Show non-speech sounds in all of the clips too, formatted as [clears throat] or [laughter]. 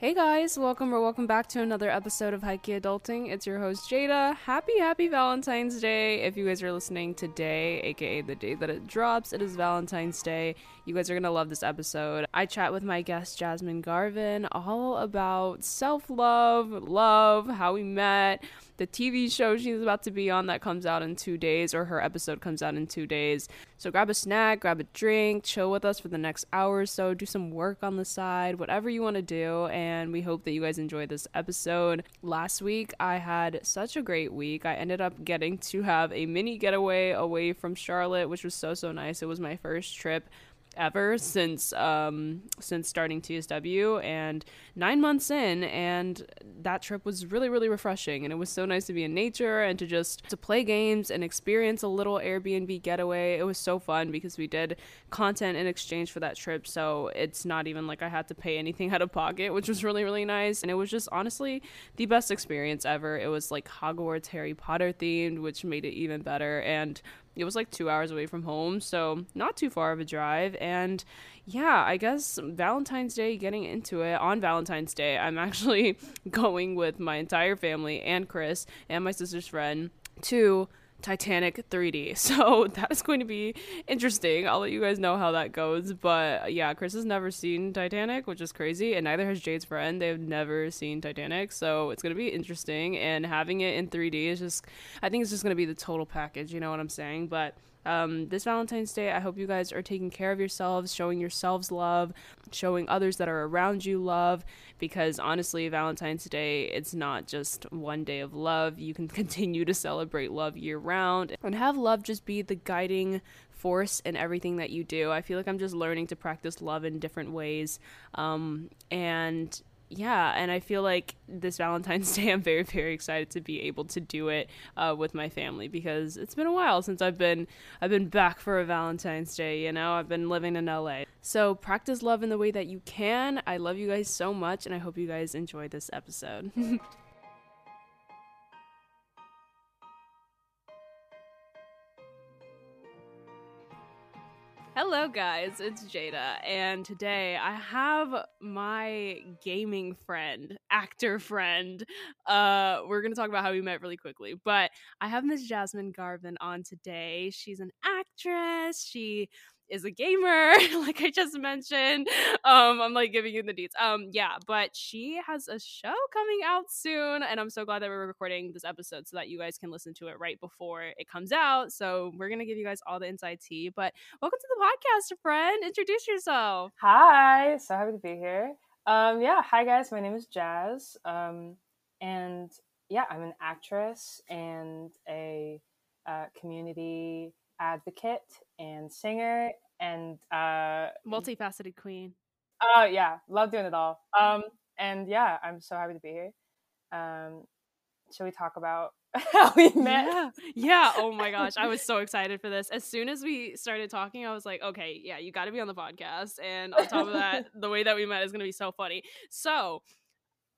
Hey guys, welcome or welcome back to another episode of Heike Adulting. It's your host Jada. Happy, happy Valentine's Day. If you guys are listening today, aka the day that it drops, it is Valentine's Day. You guys are gonna love this episode. I chat with my guest Jasmine Garvin all about self love, love, how we met, the TV show she's about to be on that comes out in two days, or her episode comes out in two days. So grab a snack, grab a drink, chill with us for the next hour or so, do some work on the side, whatever you want to do. And we hope that you guys enjoy this episode. Last week, I had such a great week. I ended up getting to have a mini getaway away from Charlotte, which was so, so nice. It was my first trip ever since um, since starting TSW and nine months in and that trip was really really refreshing and it was so nice to be in nature and to just to play games and experience a little Airbnb getaway. It was so fun because we did content in exchange for that trip so it's not even like I had to pay anything [laughs] out of pocket which was really really nice and it was just honestly the best experience ever. It was like Hogwarts Harry Potter themed which made it even better and it was like two hours away from home, so not too far of a drive. And yeah, I guess Valentine's Day, getting into it on Valentine's Day, I'm actually [laughs] going with my entire family and Chris and my sister's friend to Titanic 3D. [laughs] So that is going to be interesting. I'll let you guys know how that goes. But yeah, Chris has never seen Titanic, which is crazy, and neither has Jade's friend. They've never seen Titanic, so it's going to be interesting. And having it in 3D is just, I think it's just going to be the total package. You know what I'm saying? But um, this Valentine's Day, I hope you guys are taking care of yourselves, showing yourselves love, showing others that are around you love, because honestly, Valentine's Day, it's not just one day of love. You can [laughs] continue to celebrate love year round and have love just be the guiding force in everything that you do. I feel like I'm just learning to practice love in different ways. Um, and yeah, and I feel like this Valentine's [laughs] Day, I'm very, very excited to be able to do it uh, with my family because it's been a while since I've been I've been back for a Valentine's Day. You know, I've been living in LA, so practice love in the way that you can. I love you guys so much, and I hope you guys enjoy this episode. [laughs] Hello, guys, it's Jada, and today I have my gaming friend, actor friend. Uh, we're gonna talk about how we met really quickly, but I have Miss Jasmine Garvin on today. She's an actress. She is a gamer, [laughs] like I just mentioned. Um, I'm like giving you the deets. Um, yeah, but she has a show coming out soon, and I'm so glad that we're recording this episode so that you guys can listen to it right before it comes out. So we're gonna give you guys all the inside tea. But welcome to the podcast, friend. Introduce yourself. Hi, so happy to be here. Um, yeah, hi guys, my name is Jazz. Um, and yeah, I'm an actress and a uh, community advocate and singer and uh multifaceted queen. Oh yeah, love doing it all. Um and yeah, I'm so happy to be here. Um should we talk about [laughs] how we met? Yeah. yeah. Oh my gosh. I was so excited for this. As soon as we started talking, I was like, okay, yeah, you got to be on the podcast. And on top of that, [laughs] the way that we met is going to be so funny. So,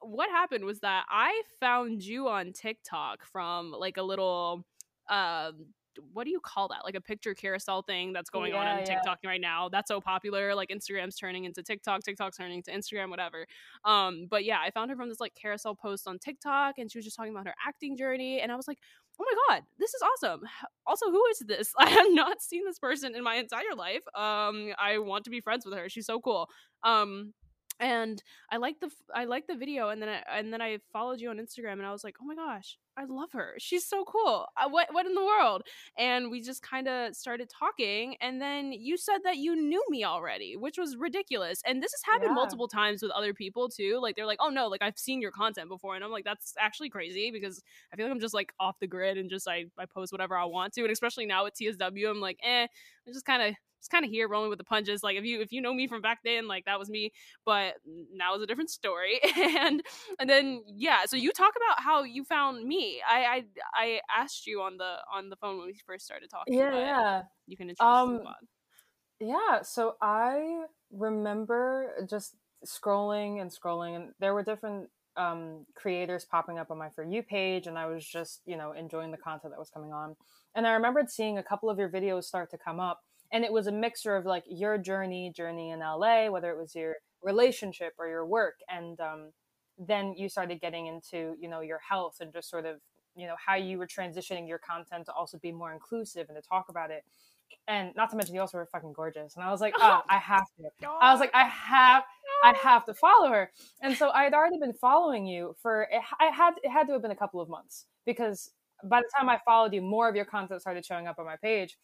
what happened was that I found you on TikTok from like a little um what do you call that? Like a picture carousel thing that's going yeah, on on yeah. TikTok right now. That's so popular. Like Instagram's turning into TikTok, TikTok's turning into Instagram, whatever. Um, but yeah, I found her from this like carousel post on TikTok, and she was just talking about her acting journey, and I was like, oh my god, this is awesome. Also, who is this? [laughs] I have not seen this person in my entire life. Um, I want to be friends with her. She's so cool. Um, and I like the I like the video, and then I, and then I followed you on Instagram, and I was like, oh my gosh, I love her. She's so cool. Uh, what what in the world? And we just kind of started talking, and then you said that you knew me already, which was ridiculous. And this has happened yeah. multiple times with other people too. Like they're like, oh no, like I've seen your content before, and I'm like, that's actually crazy because I feel like I'm just like off the grid and just I I post whatever I want to, and especially now with TSW, I'm like, eh, I'm just kind of just kind of here rolling with the punches. Like if you if you know me from back then, like that was me. But now is a different story. [laughs] and and then yeah, so you talk about how you found me. I I I asked you on the on the phone when we first started talking. Yeah, yeah. You can introduce um, Yeah, so I remember just scrolling and scrolling, and there were different um, creators popping up on my For You page, and I was just, you know, enjoying the content that was coming on. And I remembered seeing a couple of your videos start to come up, and it was a mixture of like your journey journey in la whether it was your relationship or your work and um, then you started getting into you know your health and just sort of you know how you were transitioning your content to also be more inclusive and to talk about it. And not to mention you also were fucking gorgeous and i was like oh [laughs] i have to. I was like i have i have to follow her. And so i had already been following you for it, i had it had to have been a couple of months because by the time i followed you more of your content started showing up on my page.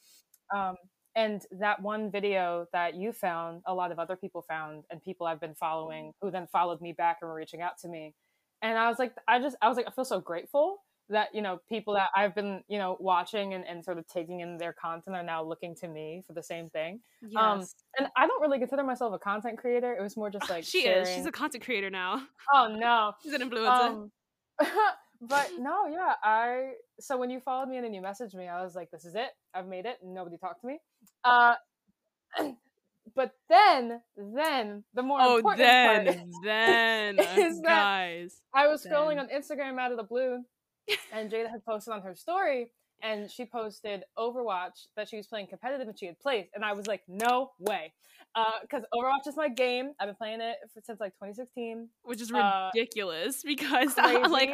Um, and that one video that you found a lot of other people found and people i've been following who then followed me back and were reaching out to me and i was like i just i was like i feel so grateful that you know people that i've been you know watching and, and sort of taking in their content are now looking to me for the same thing um, Yes. and i don't really consider myself a content creator it was more just [laughs] like she sharing. is. She's a content creator now. oh no [laughs] She's an influencer. um, [laughs] but no yeah i so when you followed me and then you messaged me i was like this is it i've made it nobody talked to me uh [clears throat] but then then the more oh, important then, part then, [laughs] is that- guys. I was scrolling Then. on Instagram out of the blue, and Jada had posted on her story, and she posted Overwatch that she was playing competitive and she had played, and I was like, no way, Uh because Overwatch is my game. I've been playing it for, since like 2016. which is uh, ridiculous [laughs] because crazy. [laughs] like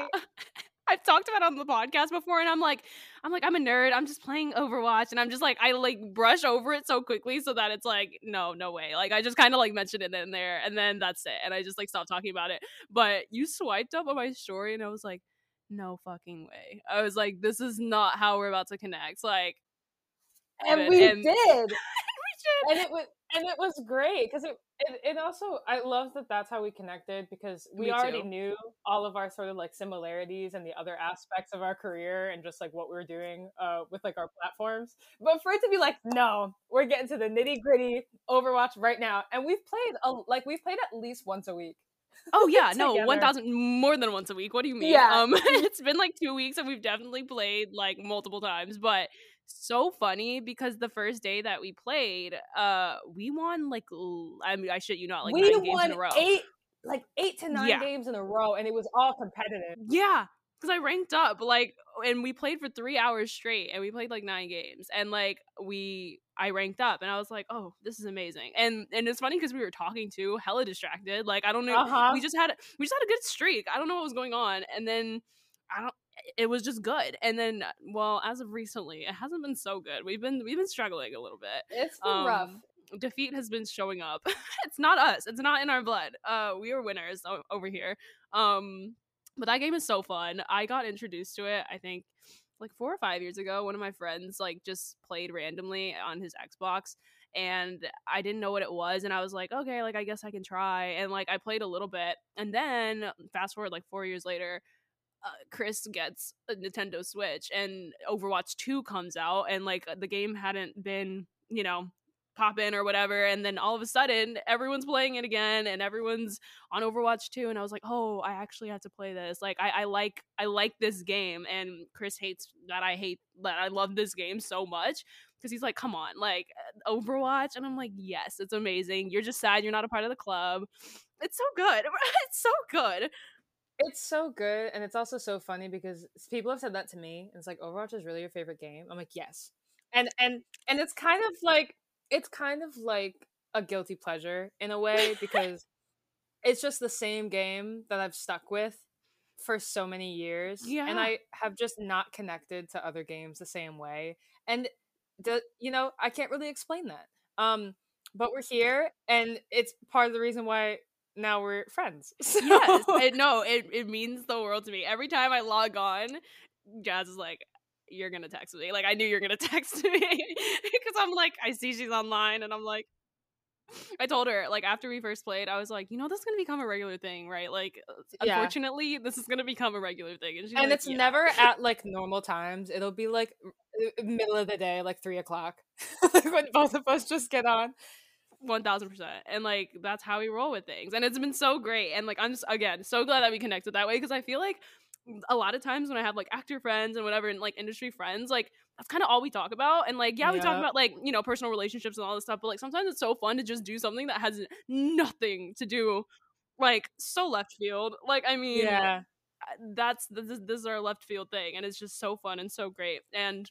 I've talked about it on the podcast before and I'm like I'm like I'm a nerd. I'm just playing Overwatch and I'm just like I like brush over it so quickly so that it's like no, no way. Like I just kind of like mentioned it in there and then that's it. And I just like stopped talking about it. But you swiped up on my story and I was like no fucking way. I was like this is not how we're about to connect. Like And And- we and- did, [laughs] we should- and it was and it was great because it, it it also I love that that's how we connected because we already knew all of our sort of like similarities and the other aspects of our career and just like what we were doing uh with like our platforms. But for it to be like, no, we're getting to the nitty gritty Overwatch right now, and we've played a, like we've played at least once a week. Oh yeah, [laughs] no, one thousand more than once a week. What do you mean? Yeah. Um, [laughs] [laughs] it's been like two weeks and we've definitely played like multiple times. But so funny because the first day that we played, uh, we won like l- I mean I shit you not like we nine games in a row. eight, like eight to nine Yeah. games in a row, and it was all competitive. Yeah, because I ranked up like, and we played for three hours straight, and we played like nine games, and like we, I ranked up, and I was like, oh, this is amazing, and and it's funny because we were talking to hella distracted, like I don't know, Uh-huh. we just had we just had a good streak, I don't know what was going on, and then I don't. It was just good, and then well, as of recently, it hasn't been so good. We've been we've been struggling a little bit It's been rough. um, defeat has been showing up. [laughs] it's not us. It's not in our blood. Uh, we are winners o- over here. Um, but that game is so fun. I got introduced to it. I think like four or five years ago. One of my friends like just played randomly on his Xbox. And I didn't know what it was, and I was like, okay, like I guess I can try. And like I played a little bit, and then fast forward like four years later, uh, Chris gets a Nintendo Switch and Overwatch 2 comes out and like the game hadn't been, you know, pop in or whatever and then all of a sudden everyone's playing it again and everyone's on Overwatch 2 and I was like, "Oh, I actually have to play this." Like I I like I like this game and Chris hates that I hate that I love this game so much because he's like, "Come on, like Overwatch." And I'm like, "Yes, it's amazing. You're just sad you're not a part of the club." It's so good. [laughs] it's so good. It's so good, and it's also so funny because people have said that to me. And it's like Overwatch is really your favorite game. I'm like, yes, and and and it's kind of like it's kind of like a guilty pleasure in a way [laughs] because it's just the same game that I've stuck with for so many years, yeah, and I have just not connected to other games the same way. And the you know I can't really explain that. Um, but we're here, and it's part of the reason why now we're friends. [laughs] So- yes it, no it, it means the world to me every time i log on jazz is like you're gonna text me like i knew you're gonna [laughs] text me because i'm like i see she's online and i'm like [laughs] i told her like after we first played i was like you know this is gonna become a regular thing right like uh, Yeah. unfortunately this is gonna become a regular thing and, she's and like, it's "Yeah." never at like normal times. It'll be like middle of the day, like three o'clock, when both of us just get on. One thousand percent, and like that's how we roll with things, and it's been so great. And like I'm just again so glad that we connected that way because I feel like a lot of times when I have like actor friends and whatever, and like industry friends, like that's kind of all we talk about. And like yeah, we talk about like you know personal relationships and all this stuff, but like sometimes it's so fun to just do something that has nothing to do, like so left field. Like I mean, Yeah, that's this, this is our left field thing and it's just so fun and so great and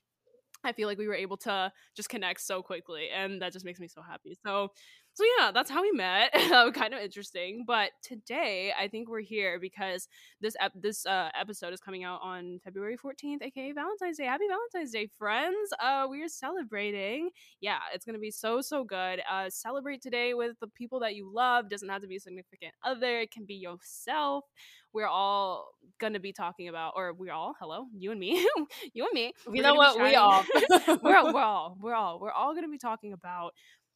i feel like we were able to just connect so quickly and that just makes me so happy. So so yeah, that's how we met. [laughs] kind of interesting. But today, I think we're here because this ep- this uh, episode is coming out on February 14th, aka Valentine's Day. Happy Valentine's Day, friends! Uh, we are celebrating. Yeah, it's gonna be so so good. Uh, celebrate today with the people that you love. Doesn't have to be a significant other. It can be yourself we're all gonna be talking about, or we're all, hello, you and me, [laughs] you and me. You know what? We [laughs] all. we're, we're all, we're all, we're all gonna be talking about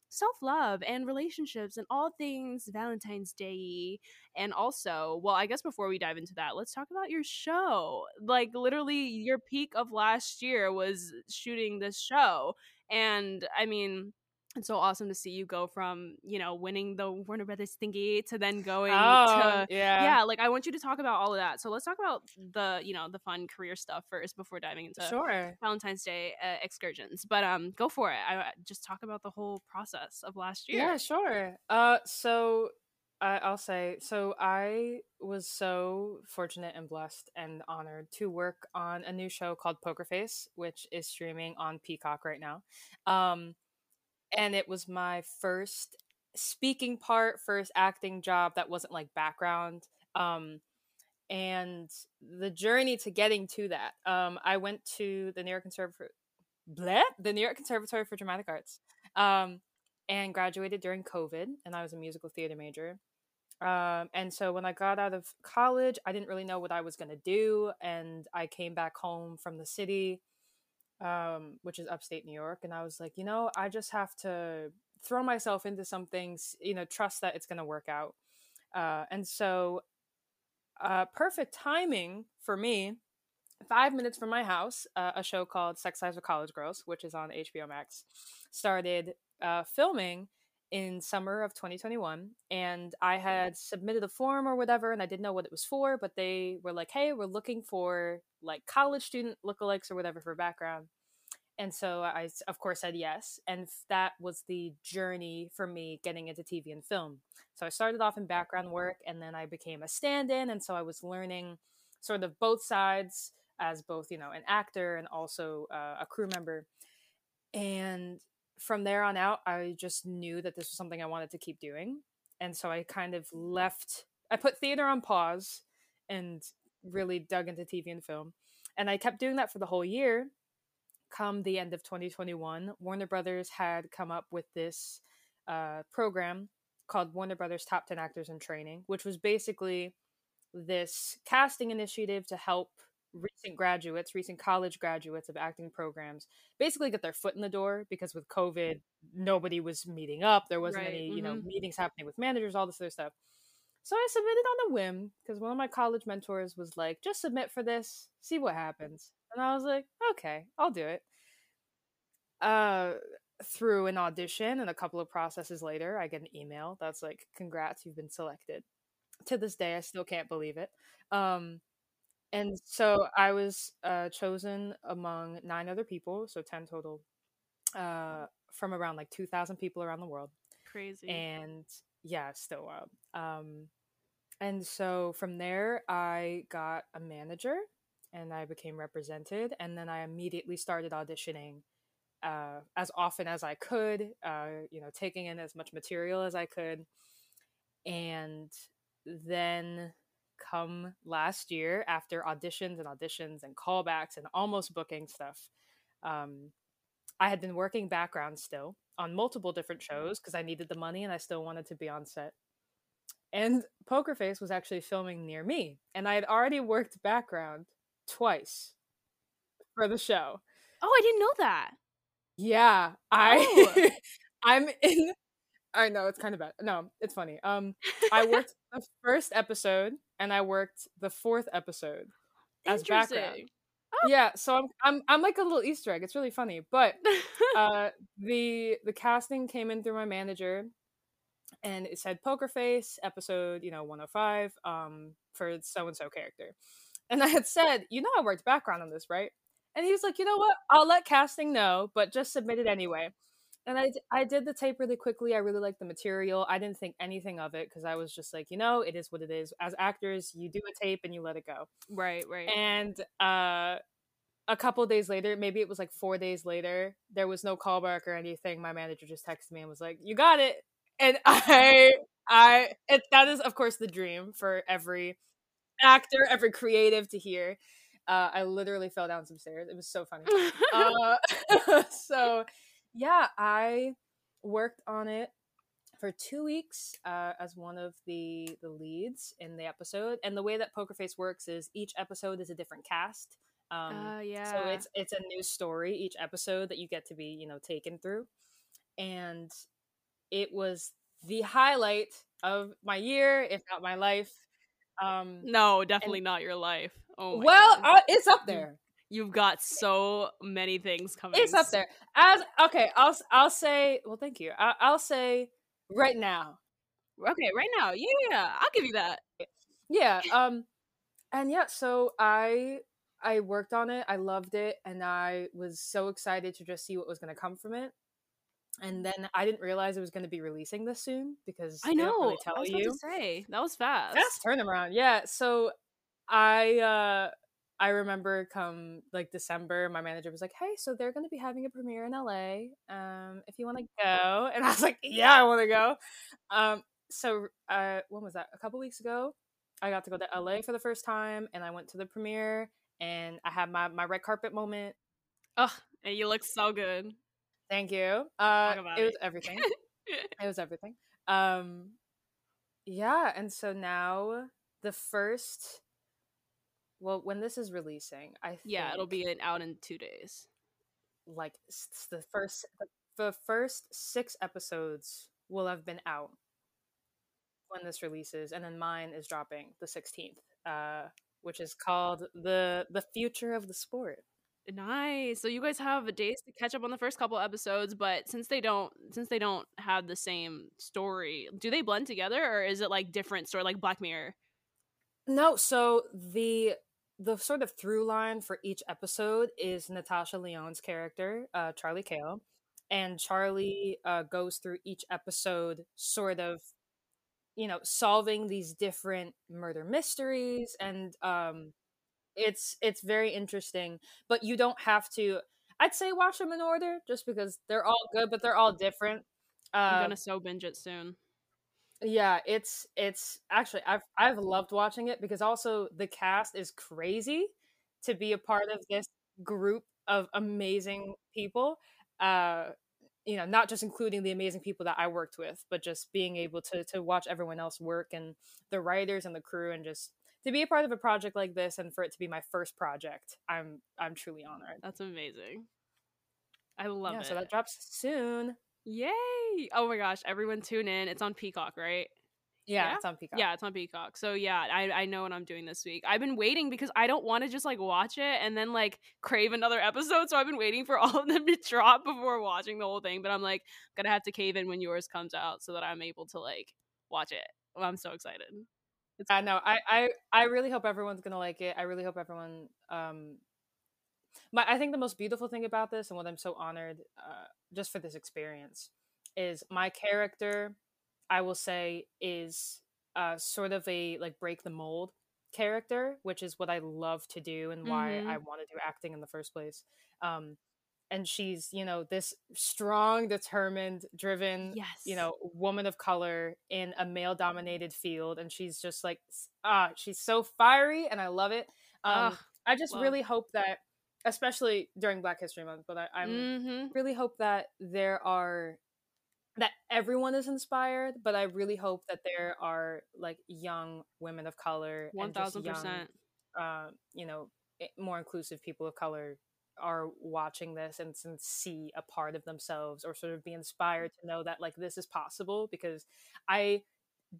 self love and relationships and all things Valentine's Day. And also, well, I guess before we dive into that, let's talk about your show. Like, literally, your peak of last year was shooting this show. And I mean, it's so awesome to see you go from you know winning the Warner Brothers thingy to then going oh, to yeah yeah like I want you to talk about all of that. So let's talk about the you know the fun career stuff first before diving into sure Valentine's Day uh, excursions. But um, go for it. I just talk about the whole process of last year. Yeah, sure. Uh, so I, I'll say so. I was so fortunate and blessed and honored to work on a new show called Poker Face, which is streaming on Peacock right now. Um, and it was my first speaking part, first acting job that wasn't like background. Um, and the journey to getting to that, um, I went to the New York Conservatory, bleh, the New York Conservatory for Dramatic Arts, um, and graduated during COVID, and I was a musical theater major. Um, and so when I got out of college, I didn't really know what I was going to do, and I came back home from the city um, which is upstate New York. And I was like, you know, I just have to throw myself into some things, you know, trust that it's going to work out. Uh, and so, uh, perfect timing for me. Five minutes from my house, uh, a show called Sex Lives of College Girls, which is on HBO Max, started uh, filming in summer of 2021 and i had submitted a form or whatever and i didn't know what it was for but they were like hey we're looking for like college student lookalikes or whatever for background. And so i of course said yes and that was the journey for me getting into tv and film. So i started off in background work and then i became a stand-in and so i was learning sort of both sides as both you know an actor and also uh, a crew member. And from there on out, I just knew that this was something I wanted to keep doing. And so I kind of left, I put theater on pause and really dug into TV and film. And I kept doing that for the whole year. Come the end of 2021, Warner Brothers had come up with this uh, program called Warner Brothers Top 10 Actors in Training, which was basically this casting initiative to help recent graduates, recent college graduates of acting programs, basically get their foot in the door because with COVID, nobody was meeting up. There wasn't right. any, you mm-hmm. know, meetings happening with managers, all this other stuff. So I submitted on a whim because one of my college mentors was like, just submit for this, see what happens. And I was like, okay, I'll do it. Uh, through an audition and a couple of processes later, I get an email that's like, congrats, you've been selected. To this day, I still can't believe it. Um, and so I was uh, chosen among nine other people, so 10 total, uh, from around like 2,000 people around the world. Crazy. And yeah, still wild. Um, and so from there, I got a manager and I became represented. And then I immediately started auditioning uh, as often as I could, uh, you know, taking in as much material as I could. And then come last year after auditions and auditions and callbacks and almost booking stuff. Um, I had been working background still on multiple different shows because I needed the money and I still wanted to be on set. And Poker Face was actually filming near me, and I had already worked background twice for the show. Oh, I didn't know that. Yeah, I oh. [laughs] I'm in I know it's kind of bad. No, it's funny. Um, I [laughs] worked the first episode and I worked the fourth episode as background. Oh. Yeah, so I'm I'm I'm like a little Easter egg. It's really funny, but [laughs] uh, the the casting came in through my manager, and it said Poker Face episode, you know, 105, um, for so and so character, and [laughs] I had said, you know, I worked background on this, right? And he was like, you know what? I'll let casting know, but just submit it anyway and I, I did the tape really quickly. I really liked the material. I didn't think anything of it because I was just like, you know, it is what it is. As actors, you do a tape and you let it go. Right, right. And uh, a couple days later, maybe it was like four days later, there was no callback or anything. My manager just texted me and was like, "You got it," and [laughs] I I it, that is of course the dream for every actor, every creative to hear. Uh, I literally fell down some stairs. It was so funny. [laughs] uh, [laughs] so yeah, I worked on it for two weeks uh, as one of the the leads in the episode. And the way that Poker Face works is each episode is a different cast. Um, uh, yeah. So it's it's a new story each episode that you get to be you know taken through, and it was the highlight of my year, if not my life. Um, no, definitely and, not your life. Oh, well, uh, it's up there. You've got so many things coming. It's up there. As okay, I'll I'll say. Well, thank you. I, I'll say right now. Okay, right now. Yeah, I'll give you that. Yeah. Um, and yeah. So I I worked on it. I loved it, and I was so excited to just see what was going to come from it. And then I didn't realize it was going to be releasing this soon because I know. Really tell I was you. say that was fast. Fast turnaround. Yeah. So I uh I remember come like December, my manager was like, "Hey, so they're going to be having a premiere in LA. Um, if you want to go," and I was like, "Yeah, I want to go." Um, so uh, when was that? A couple weeks ago, I got to go to LA for the first time, and I went to the premiere, and I had my my red carpet moment. Oh, and you look so good. Thank you. Uh, it, it was everything. [laughs] it was everything. Um, yeah, and so now the first well, when this is releasing, I yeah, it'll be out in two days. Like the first, the first six episodes will have been out when this releases, and then mine is dropping the sixteenth, uh, which is called the the future of the sport. Nice. So you guys have days to catch up on the first couple episodes, but since they don't since they don't have the same story, do they blend together or is it like different story like Black Mirror? No, so the the sort of through line for each episode is Natasha Lyonne's character, uh, Charlie Cale. And Charlie uh, goes through each episode, sort of, you know, solving these different murder mysteries, and um, it's it's very interesting. But you don't have to. I'd say watch them in order, just because they're all good, but they're all different. Uh, I'm gonna so binge it soon. Yeah, it's it's actually I've I've loved watching it because also the cast is crazy to be a part of this group of amazing people. Uh you know, not just including the amazing people that I worked with, but just being able to to watch everyone else work and the writers and the crew and just to be a part of a project like this and for it to be my first project. I'm I'm truly honored. That's amazing. I love yeah, it. So that drops soon. Yay! Oh my gosh, everyone tune in. It's on Peacock, right? Yeah, yeah, it's on Peacock. Yeah, it's on Peacock. So yeah, I I know what I'm doing this week. I've been waiting because I don't want to just like watch it and then like crave another episode. So I've been waiting for [laughs] all of them to drop before watching the whole thing. But I'm like gonna have to cave in when yours comes out so that I'm able to like watch it. Well, I'm so excited. It's- I know. I, I I really hope everyone's gonna like it. I really hope everyone um my I think the most beautiful thing about this and what I'm so honored uh, just for this experience is my character. I will say is uh, sort of a like break the mold character, which is what I love to do and why mm-hmm. I want to do acting in the first place. Um, and she's you know this strong determined driven yes. you know woman of color in a male dominated field and she's just like ah she's so fiery and i love it um, i just well. really hope that especially during Black History Month. But I, am mm-hmm. really hope that there are that everyone is inspired. But I really hope that there are like young women of color, one thousand percent, uh, you know, more inclusive people of color are watching this and, and see a part of themselves or sort of be inspired to know that like this is possible because I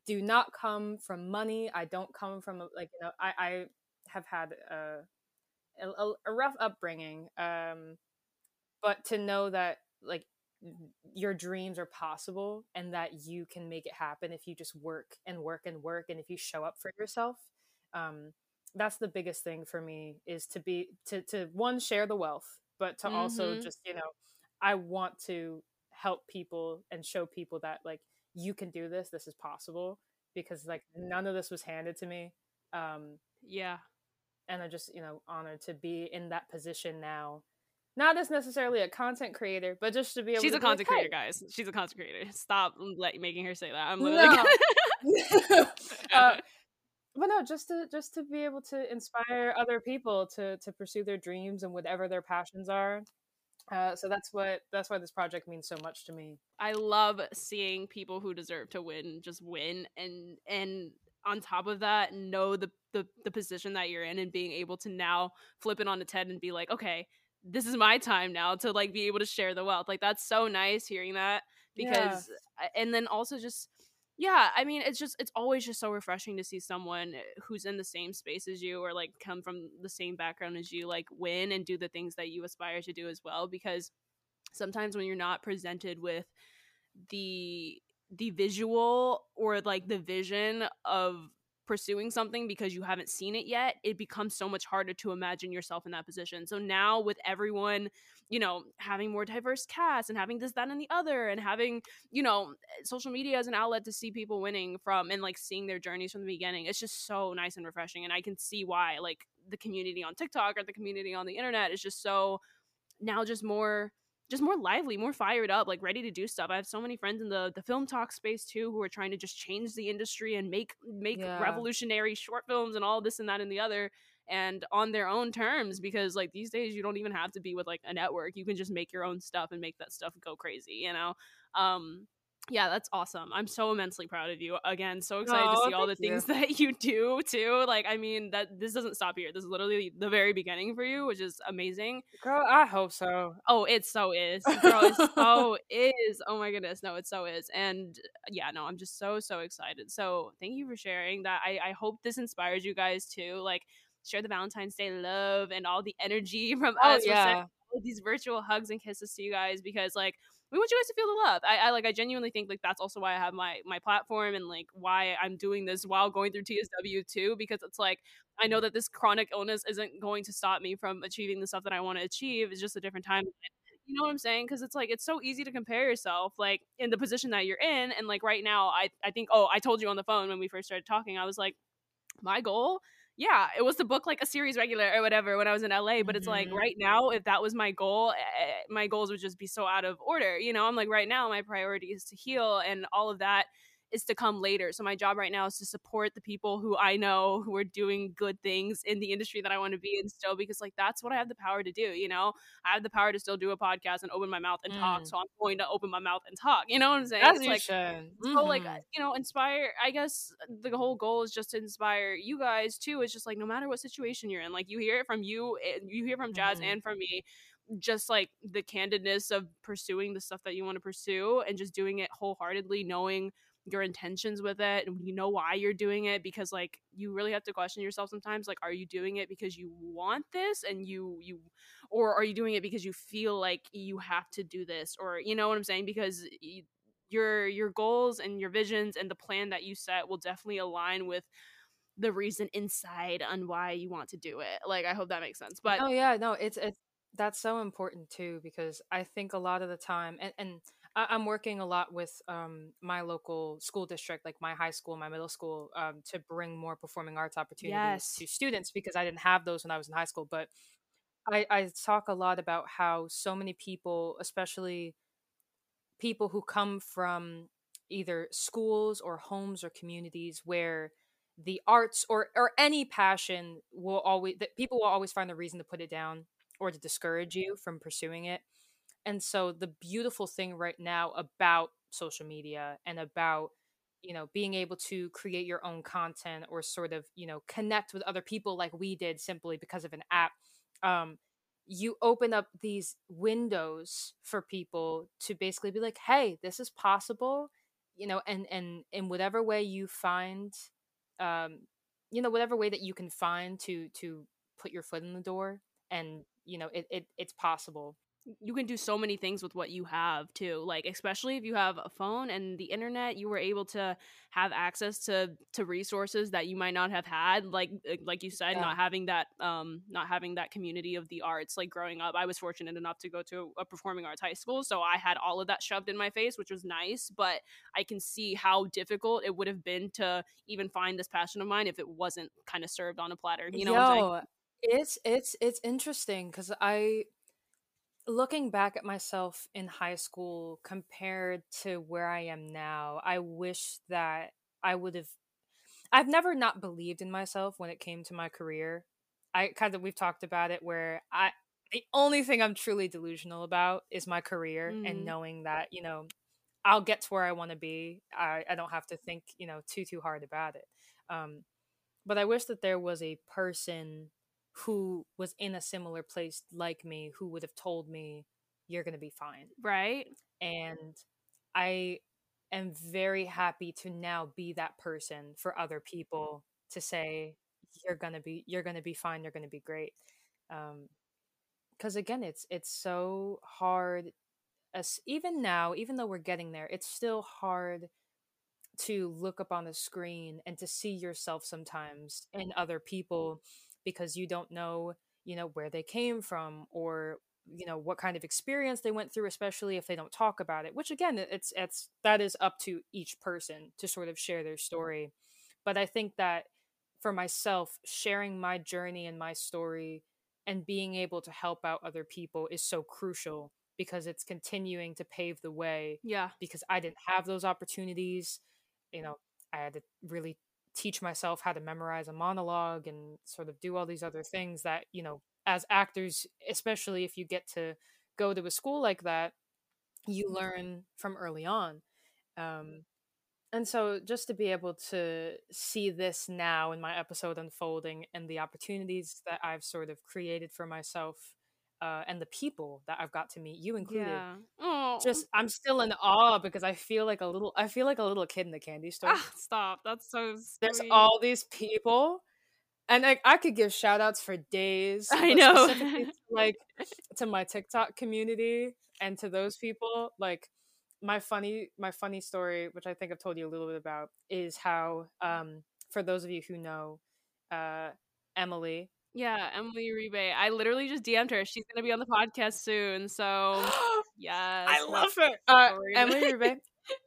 do not come from money. I don't come from like you know I, I have had uh a, a rough upbringing um but to know that like your dreams are possible and that you can make it happen if you just work and work and work and if you show up for yourself um that's the biggest thing for me is to be to to one share the wealth but to mm-hmm. also just you know i want to help people and show people that like you can do this this is possible because like none of this was handed to me um yeah and I'm just you know honored to be in that position now. not as necessarily a content creator, but just to be able. She's a content like, creator, hey. guys. She's a content creator. Stop let, making her say that. I'm literally. No. [laughs] [laughs] uh, [laughs] but no, just to just to be able to inspire other people to to pursue their dreams and whatever their passions are. Uh, so that's what that's why this project means so much to me. I love seeing people who deserve to win just win, and and on top of that, know the the the position that you're in, and being able to now flip it on its head and be like, okay, this is my time now to like be able to share the wealth. Like that's so nice hearing that because, yeah. Uh, and then also just yeah i mean it's just it's always just so refreshing to see someone eh, who's in the same space as you or like come from the same background as you like win and do the things that you aspire to do as well because sometimes when you're not presented with the the visual or like the vision of pursuing something because you haven't seen it yet, it becomes so much harder to imagine yourself in that position. So now with everyone, you know, having more diverse casts and having this, that, and the other, and having, you know, social media as an outlet to see people winning from and like seeing their journeys from the beginning, it's just so nice and refreshing. And I can see why like the community on TikTok or the community on the internet is just so now just more just more lively, more fired up, like ready to do stuff. I have so many friends in the the film talk space too who are trying to just change the industry and make make yeah. revolutionary short films and all this and that and the other and on their own terms because like these days you don't even have to be with like a network. You can just make your own stuff and make that stuff go crazy, you know. Um yeah, that's awesome. I'm so immensely proud of you. Again, so excited oh, to see all the things you. [laughs] that you do too. Like, I mean, that this doesn't stop here. This is literally the very beginning for you, which is amazing. Girl, I hope so. Oh, it so is. [laughs] Girl, it so is. Oh my goodness. No, it so is. And yeah, no, I'm just so, so excited. So thank you for sharing that. I, I hope this inspires you guys too. Like, share the Valentine's Day love and all the energy [laughs] from oh, us. Yeah. All these virtual hugs and kisses to you guys because like we want you guys to feel the love. I, I, like I genuinely think like that's also why I have my my platform and like why I'm doing this while going through TSW too because it's like I know that this chronic illness isn't going to stop me from achieving the stuff that I want to achieve. It's just a different time. You know what I'm saying? Because it's like it's so easy to compare yourself like in the position that you're in and like right now I I think oh I told you on the phone when we first started talking I was like my goal yeah, it was to book like a series regular or whatever when I was in LA. But it's like mm-hmm. right now, if that was my goal, eh, my goals would just be so out of order. You know, I'm like right now, my priority is to heal and all of that is to come later. So my job right now is to support the people who I know who are doing good things in the industry that I want to be in still because like that's what I have the power to do, you know? I have the power to still do a podcast and open my mouth and mm. talk. So I'm going to open my mouth and talk. You know what I'm saying? As you like, should. Mm-hmm. So like, you know, inspire I guess the whole goal is just to inspire you guys too. It's just like no matter what situation you're in, like you hear it from you, you hear from Jazz mm-hmm. and from me just like the candidness of pursuing the stuff that you want to pursue and just doing it wholeheartedly knowing your intentions with it and you know why you're doing it because like you really have to question yourself sometimes like are you doing it because you want this and you you or are you doing it because you feel like you have to do this? Or you know what i'm saying? Because you, your your goals and your visions and the plan that you set will definitely align with the reason inside on why you want to do it. Like i hope that makes sense but oh yeah no it's it's that's so important too because i think a lot of the time and and I- am working a lot with um, my local school district, like my high school, my middle school, um, to bring more performing arts opportunities yes. to students because I didn't have those when I was in high school. But I, I talk a lot about how so many people, especially people who come from either schools or homes or communities where the arts or or any passion will always that people will always find a reason to put it down or to discourage you from pursuing it and so the beautiful thing right now about social media and about you know being able to create your own content or sort of you know connect with other people like we did simply because of an app um you open up these windows for people to basically be like hey this is possible you know and and in whatever way you find um you know whatever way that you can find to to put your foot in the door and you know it, it it's possible you can do so many things with what you have too like especially if you have a phone and the internet you were able to have access to to resources that you might not have had like eh, like you said yeah. not having that um not having that community of the arts like growing up i was fortunate enough to go to a performing arts high school so i had all of that shoved in my face which was nice but i can see how difficult it would have been to even find this passion of mine if it wasn't kind of served on a platter you know Yo, it's it's it's interesting because i looking back at myself in high school compared to where I am now, I wish that I would have. I've never not believed in myself when it came to my career. I kind of we've talked about it where I the only thing I'm truly delusional about is my career mm-hmm. and knowing that you know I'll get to where I want to be. I I don't have to think you know too too hard about it. Um, but I wish that there was a person who was in a similar place like me who would have told me you're going to be fine. Right. And I am very happy to now be that person for other people to say you're going to be you're going to be fine, you're going to be great. Um cuz again it's it's so hard as even now, even though we're getting there, it's still hard to look up on the screen and to see yourself sometimes in other people because you don't know you know where they came from or you know what kind of experience they went through especially if they don't talk about it which again it's it's that is up to each person to sort of share their story. But i think that for myself sharing my journey and my story and being able to help out other people is so crucial because it's continuing to pave the way yeah. because i didn't have those opportunities you know i had to really teach myself how to memorize a monologue and sort of do all these other things that you know as actors especially if you get to go to a school like that you mm-hmm. learn from early on um, and so just to be able to see this now in my episode unfolding and the opportunities that i've sort of created for myself uh, and the people that I've got to meet, you included. Yeah. Oh. Just I'm still in awe because I feel like a little I feel like a little kid in the candy store. Ah, stop. That's so sweet. There's all these people. And I, I could give shout outs for days. I know. to, like to my TikTok community and to those people. Like my funny my funny story, which I think I've told you a little bit about, is how um for those of you who know, uh Emily, yeah, Emily Uribe. I literally just DM'd her. She's gonna be on the podcast soon. So [gasps] yes, I love her. Uh, Emily Uribe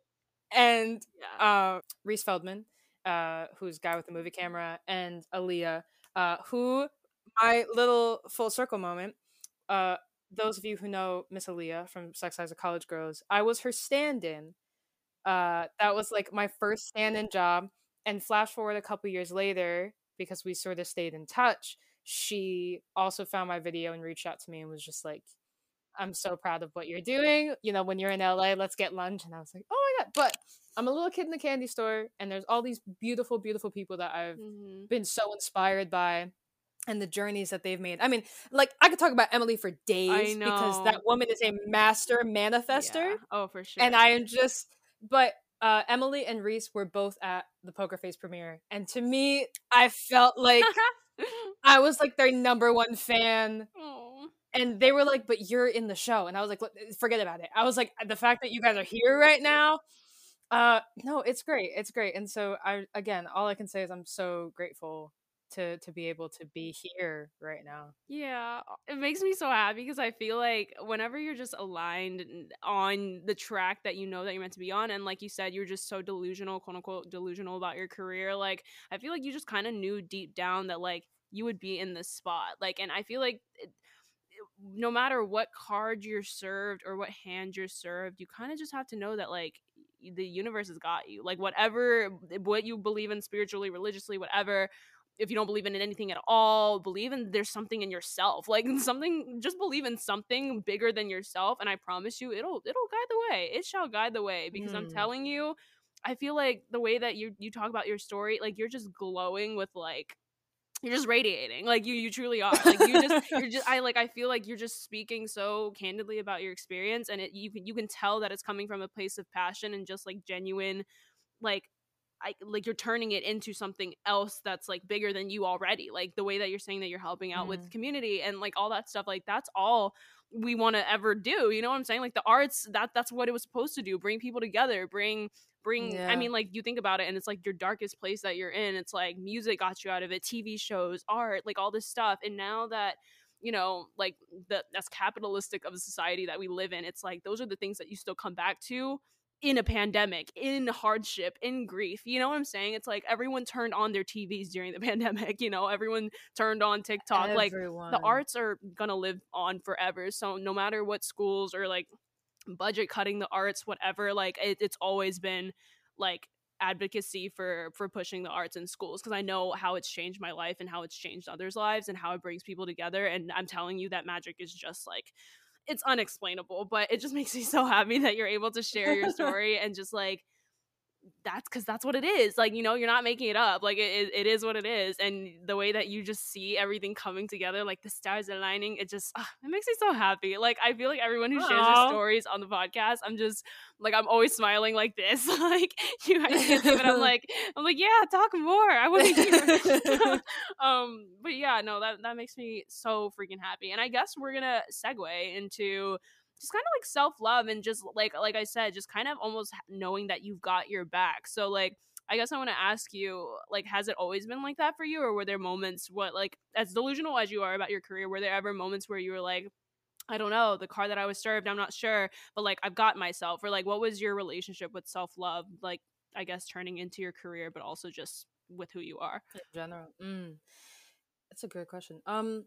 [laughs] and yeah. uh, Reece Feldman, uh, who's guy with the movie camera, and Alyah, uh, who my little full circle moment. Uh, those of you who know Miss Alyah from Sex Lives of College Girls, I was her stand-in. Uh, that was like my first stand-in job. And flash forward a couple years later, because we sort of stayed in touch she also found my video and reached out to me and was just like, I'm so proud of what you're doing. You know, when you're in LA, let's get lunch. And I was like, oh my God. But I'm a little kid in the candy store, and there's all these beautiful, beautiful people that I've mm-hmm. been so inspired by and the journeys that they've made. I mean, like I could talk about Emily for days because that woman is a master manifester. Yeah. Oh, for sure. And I am just but uh, Emily and Reece were both at the Poker Face premiere, and to me, I felt like [laughs] I was like their number one fan. Aww. And they were like, but you're in the show. And I was like, forget about it. I was like, the fact that you guys are here right now, uh, no, it's great. It's great. And so I, again, all I can say is I'm so grateful to to be able to be here right now. Yeah, it makes me so happy because I feel like whenever you're just aligned on the track that you know that you're meant to be on, and like you said, you're just so delusional, quote unquote, delusional about your career. Like I feel like you just kind of knew deep down that like you would be in this spot. Like, and I feel like. It, no matter what card you're served or what hand you're served, you kind of just have to know that like the universe has got you. Like whatever what you believe in spiritually, religiously, whatever, if you don't believe in anything at all, believe in there's something in yourself. [laughs] Like something just believe in something bigger than yourself and I promise you it'll it'll guide the way. It shall guide the way because mm. I'm hmm. telling you I feel like the way that you you talk about your story like you're just glowing with like you're just radiating like you you truly are like you just you're just i like i feel like you're just speaking so candidly about your experience and it you can you can tell that it's coming from a place of passion and just like genuine like I, like you're turning it into something else that's like bigger than you already like the way that you're saying that you're helping out mm. with community and like all that stuff like that's all we want to ever do you know what i'm saying like the arts that that's what it was supposed to do bring people together bring bring yeah. i mean like you think about it and it's like your darkest place that you're in it's like music got you out of it tv shows art like all this stuff and now that you know like the that's capitalistic of a society that we live in it's like those are the things that you still come back to in a pandemic, in hardship, in grief. You know what I'm saying? It's like everyone turned on their TVs during the [laughs] pandemic, you know, everyone turned on TikTok. Everyone. Like the arts are gonna live on forever. So no matter what schools or like budget cutting the arts, whatever, like it, it's always been like advocacy for for pushing the arts in schools because I know how it's changed my life and how it's changed others' lives and how it brings people together. And I'm telling you that magic is just like it's unexplainable, but it just [laughs] makes me so happy that you're able to share your [laughs] story and just like that's because that's what it is. Like, you know, you're not making it up. Like, it, it is what it is. And the way that you just see everything coming together, like the stars aligning, it just, uh, it makes me so happy. Like, I feel like everyone who shares their stories on the podcast, I'm just, like, I'm always smiling like this. [laughs] like, you [laughs] guys see, I'm like, I'm like, yeah, talk more. I want to hear. [laughs] um, but yeah, no, that, that makes me so freaking happy. And I guess we're going to segue into just kind of like self love and just like like I said, just kind of almost knowing that you've got your back. So like I guess I want to ask you, like, has it always been like that for you, or were there moments, what like as delusional as you are about your career, were there ever moments where you were like, I don't know, the car that I was served, I'm not sure, but like I've got myself, or like what was your relationship with self love, like I guess turning into your career, but also just with who you are in general. Mm. That's a great question. Um,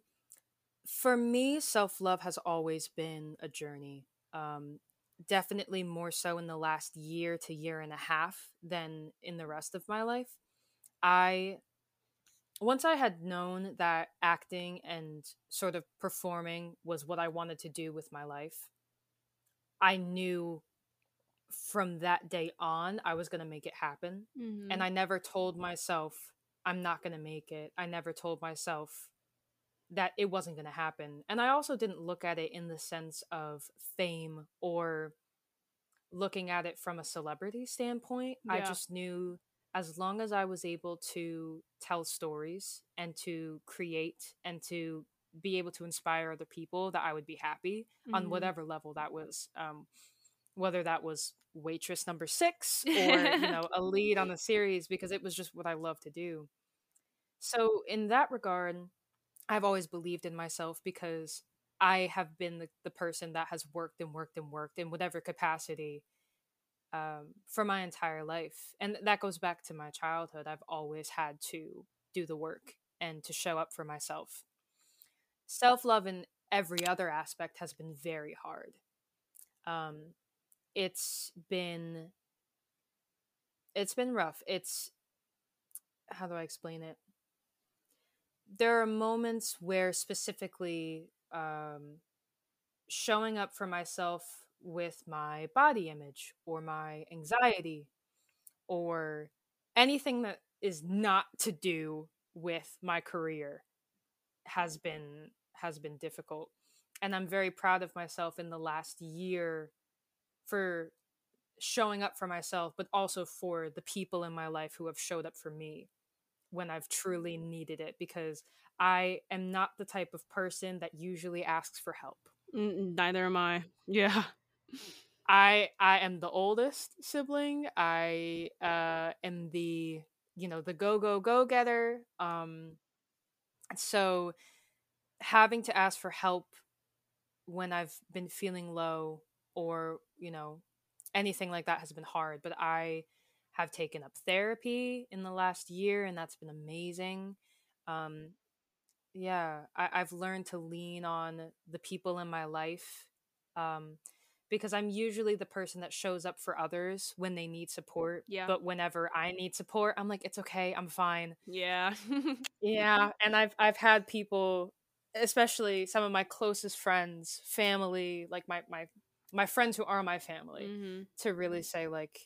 for me, self love has always been a journey. Um, definitely more so in the last year to year and a half than in the rest of my life. I, once I had known that acting and sort of performing was what I wanted to do with my life, I knew from that day on I was going to make it happen. Mm-hmm. And I never told myself, I'm not going to make it. I never told myself, that it wasn't going to happen. And I also didn't look at it in the sense of fame or looking at it from a celebrity standpoint. Yeah. I just knew as long as I was able to tell stories and to create and to be able to inspire other people, that I would be happy mm-hmm. on whatever level that was. Um, whether that was waitress number six or you [laughs] know a lead on the series because it was just what i love to do so in that regard I've always believed in myself because I have been the, the person that has worked and worked and worked in whatever capacity um, for my entire life. And that goes back to my childhood. I've always had to do the work and to show up for myself. Self love in every other aspect has been very hard. Um, it's been it's been rough. It's how do I explain it? There are moments where specifically um, showing up for myself with my body image or my anxiety or anything that is not to do with my career has been has been difficult. And i'm very proud of myself in the last year for showing up for myself but also for the people in my life who have showed up for me when I've truly needed it because I am not the type of person that usually asks for help. Neither am I. Yeah. I I am the oldest sibling. I uh am the you know the go go go getter. Um so having to ask for help when I've been feeling low or you know anything like that has been hard, but I have taken up therapy in the last year, and that's been amazing. Um, yeah, I, have learned to lean on the people in my life um, because I'm usually the person that shows up for others when they need support. Yeah. But whenever I need support, I'm like, it's okay, I'm fine. Yeah. [laughs] yeah, and I've I've had people, especially some of my closest friends, family, like my my my friends who are my family, mm-hmm. to really say like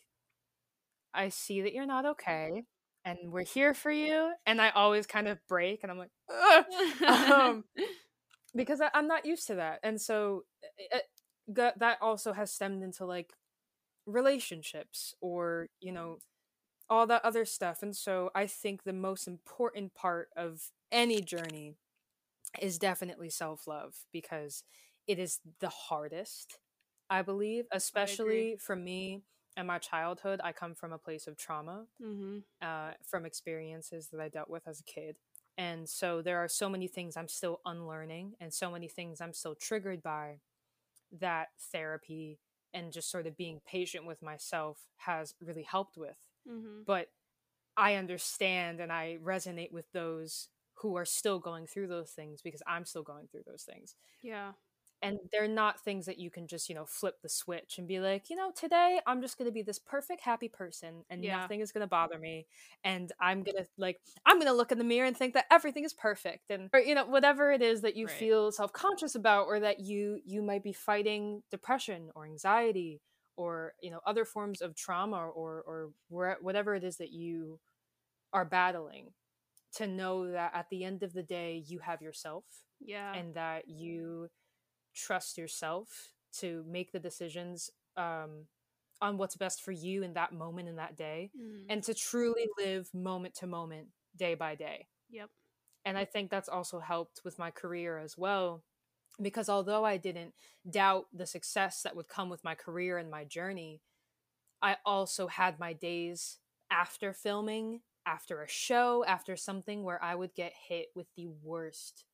I see that you're not okay and we're here for [laughs] you. And I always kind of break and I'm like, um, because I, am not used to that. And so it, eh, it, eh, that also has stemmed into like relationships or, you know, all that other stuff. And so I think the most important part of any journey is definitely self love because it is the hardest, I believe, especially I for me in my childhood, I come from a place of trauma mm-hmm. uh, from experiences that I dealt with as a kid. And so there are so many things I'm still unlearning and so many things I'm still triggered by that therapy and just sort of being patient with myself has really helped with. Mm-hmm. But I understand and I resonate with those who are still going through those things because I'm still going through those things. Yeah. And they're not things that you can just, you know, flip the switch and be like, you know, today I'm just going to be this perfect happy person and Yeah. nothing is going to bother me and I'm going to like I'm going to look in the mirror and think that everything is perfect and or you know whatever it is that you Right. feel self-conscious about or that you you might be fighting depression or anxiety or you know other forms of trauma or or where, whatever it is that you are battling to know that at the end of the day you have yourself Yeah. and that you trust yourself to make the decisions um, on what's best for you in that moment in that day Mhm. and to truly live moment to moment day by day Yep. and i think that's also helped with my career as well because although i didn't doubt the success that would come with my career and my journey i also had my days after filming after a show after something where i would get hit with the worst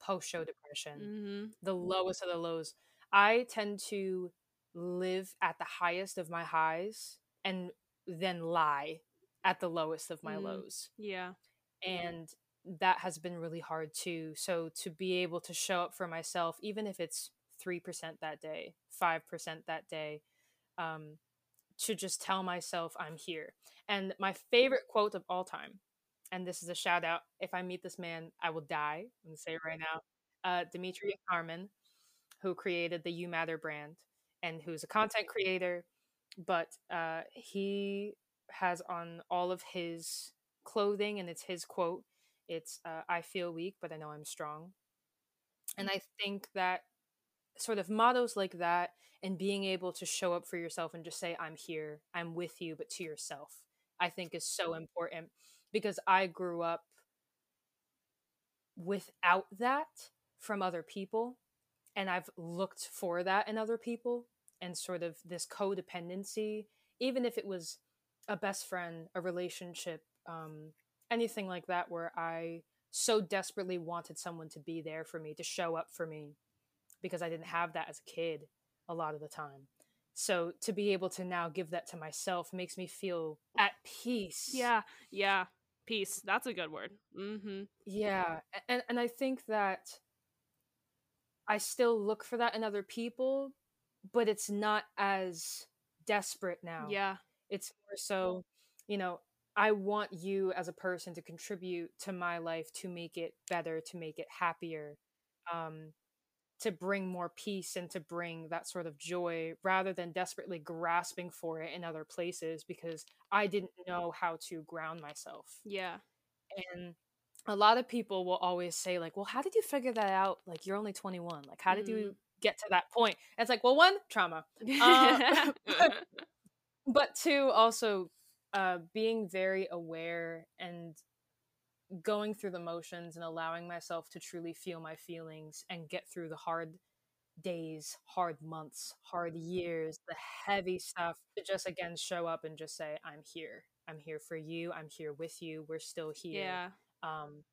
post show depression Mm-hmm. the lowest of the lows i tend to live at the highest of my highs and then lie at the lowest of my Mm. lows Yeah. and that has been really hard too so to be able to show up for myself even if it's 3% that day 5% that day um, to just tell myself i'm here and my favorite quote of all time and this is a shout out if i meet this man i will die i'm to say it right now uh, dimitri Harmon, who created the you matter brand and who's a content creator but uh, he has on all of his clothing and it's his quote it's uh, i feel weak but i know i'm strong. And i think that sort of mottos like that and being able to show up for yourself and just say i'm here i'm with you but to yourself i think is so important because i grew up without that from other people and i've looked for that in other people and sort of this codependency even if it was a best friend a relationship um, anything like that where i so desperately wanted someone to be there for me to show up for me because i didn't have that as a kid a lot of the time so to be able to now give that to myself makes me feel at peace Yeah. Yeah. Peace. That's a good word. Mm-hmm. yeah and and I think that I still look for that in other people, but it's not as desperate now. Yeah. It's more so, you know, I want you as a person to contribute to my life to make it better, to make it happier, um, to bring more peace and to bring that sort of joy rather than desperately grasping for it in other places because I didn't know how to ground myself. Yeah. and a lot of people will always say like well how did you figure that out? Like you're only 21 like how did you get to that point? And it's like well one trauma. Uh, [laughs] [laughs] but two also uh, being very aware and going through the motions and allowing myself to truly feel my feelings and get through the hard days hard months hard years the heavy stuff to just again show up and just say i'm here i'm here for you i'm here with you we're still here yeah. um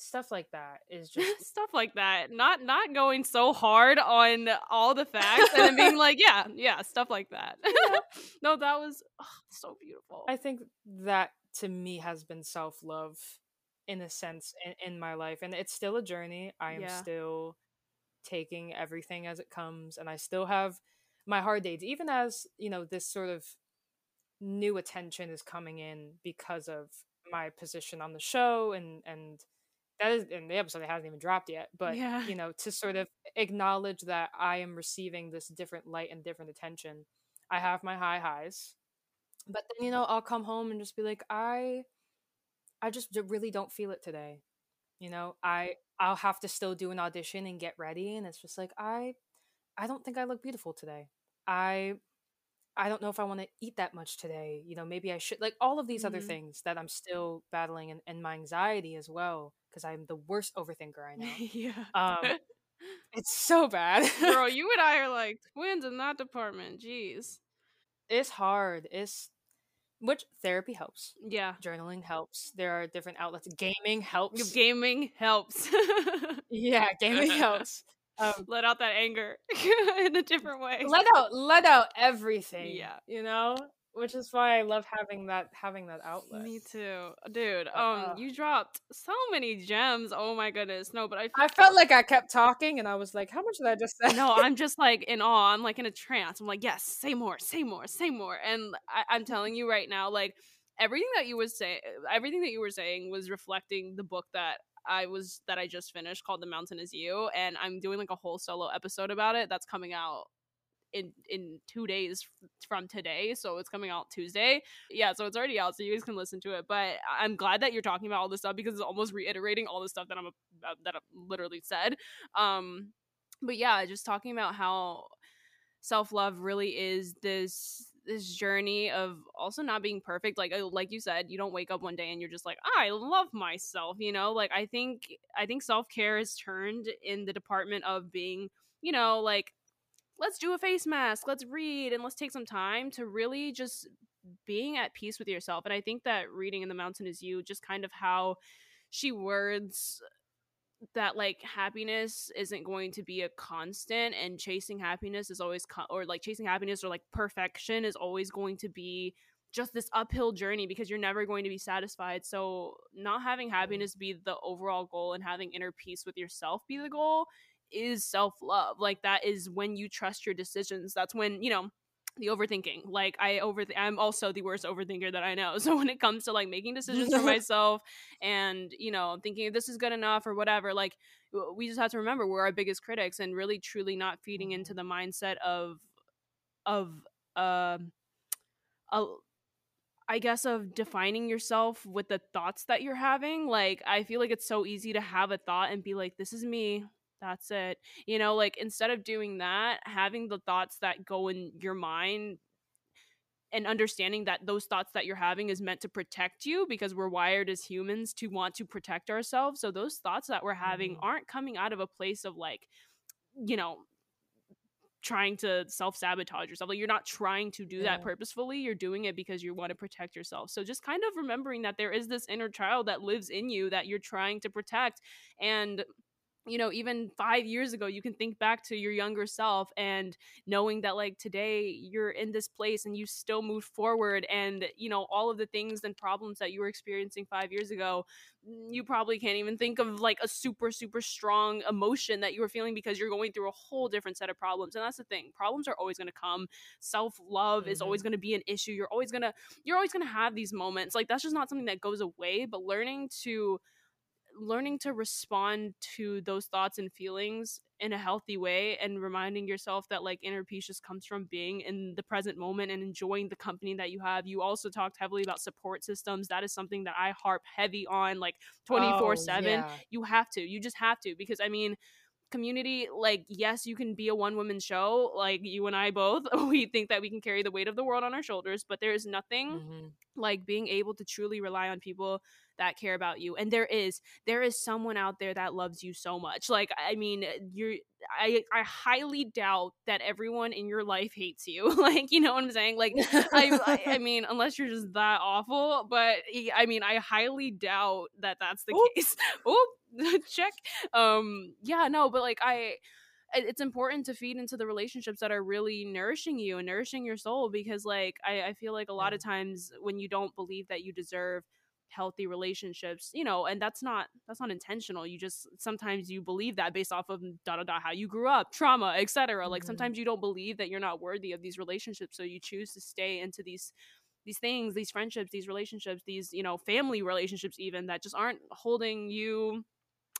stuff like that is [laughs] just Stuff like that. Not not going so hard on all the facts and being [laughs] like, yeah, yeah, stuff like that. [laughs] no, that was oh, so beautiful. i think that to me has been self-love in a sense in, in my life and it's still a journey i am Yeah. still taking everything as it comes and i still have my hard days even as you know this sort of new attention is coming in because of my position on the show and and that is in the episode it hasn't even dropped yet but Yeah. you know to sort of acknowledge that i am receiving this different light and different attention i have my high highs but then you know i'll come home and just be like i i just really don't feel it today you know i i'll have to still do an audition and get ready and it's just like i i don't think i look beautiful today i i don't know if i want to eat that much today you know maybe i should like all of these other Mhm. things that i'm still battling and, and my anxiety as well because i'm the worst overthinker i know [laughs] yeah. um [laughs] it's so bad Girl, [laughs] you and I are like twins in that department. Jeez. it's hard it's which therapy helps Yeah. journaling helps there are different outlets gaming helps Gaming helps. [laughs] yeah gaming helps um, let out that anger [laughs] in a different way. Let out, let out everything. Yeah, you know, which is why I love having that having that outlet. Me too, dude. Um, uh, you dropped so many gems. Oh my goodness, no, but I I felt like I kept talking, and I was like, how much did I just say? No, I'm just [laughs] like in awe. I'm like in a trance. I'm like, yes, say more, say more, say more. And I, I'm telling you right now, like everything that you was saying, everything that you were saying was reflecting the book that I was that I just finished called The Mountain Is You, and I'm doing like a whole solo episode about it that's coming out in in two days from today so it's coming out tuesday. Yeah so it's already out so you guys can listen to it but i'm glad that you're talking about all this stuff because it's almost reiterating all the stuff that i'm uh, that i literally said. Um but yeah just talking about how self-love really is this this journey of also not being perfect like uh, like you said you don't wake up one day and you're just like i love myself you know? Like i think i think self-care is turned in the department of being you know like let's do a face mask let's read and let's take some time to really just being at peace with yourself and i think that reading in the mountain is you just kind of how she words that like happiness isn't going to be a constant and chasing happiness is always co- or like chasing happiness or like perfection is always going to be just this uphill journey because you're never going to be satisfied. So not having happiness be the overall goal and having inner peace with yourself be the goal is self-love like that is when you trust your decisions that's when you know the overthinking like i over i'm also the worst overthinker that i know [laughs] so when it comes to like making decisions for [laughs] myself and you know thinking this is good enough or whatever like we just have to remember we're our biggest critics and really truly not feeding into the mindset of of uh, a I guess of defining yourself with the thoughts that you're having. Like I feel like it's so easy to have a thought and be like this is me that's it. You know, like instead of doing that, having the thoughts that go in your mind and understanding that those thoughts that you're having is meant to protect you because we're wired as humans to want to protect ourselves. So those thoughts that we're having mm-hmm. aren't coming out of a place of like, you know, trying to self sabotage yourself. Like you're not trying to do yeah. that purposefully. You're doing it because you want to protect yourself. So just kind of remembering that there is this inner child that lives in you that you're trying to protect and you know even five years ago you can think back to your younger self and knowing that like today you're in this place and you still move forward and you know all of the things and problems that you were experiencing five years ago you probably can't even think of like a super super strong emotion that you were feeling because you're going through a whole different set of problems and that's the thing problems are always going to come self-love mm-hmm. is always mm-hmm. going to be an issue you're always going to you're always going to have these moments like that's just not something that goes away but learning to learning to respond to those thoughts and feelings in a healthy way and reminding yourself that like inner peace just comes from being in the present moment and enjoying the company that you have. You also talked heavily about support systems. That is something that I harp heavy on like 24 7. You have to. You just have to because I mean, community like yes you can be a one woman show like you and i both [laughs] we think that we can carry the weight of the world on our shoulders but there is nothing mm-hmm. like being able to truly rely on people that care about you and there is there is someone out there that loves you so much like i mean you're i i highly doubt that everyone in your life hates you [laughs] like you know what i'm saying? Like I, I, I [laughs] mean unless you're just that awful but i mean i highly doubt that that's the Oop. case. [laughs] Oh check. Um yeah no but like i it's important to feed into the relationships that are really nourishing you and nourishing your soul because like I, I feel like a lot of times when you don't believe that you deserve healthy relationships you know and that's not that's not intentional you just sometimes you believe that based off of da da da how you grew up trauma etc mm-hmm. like sometimes you don't believe that you're not worthy of these relationships so you choose to stay into these these things these friendships these relationships these you know family relationships even that just aren't holding you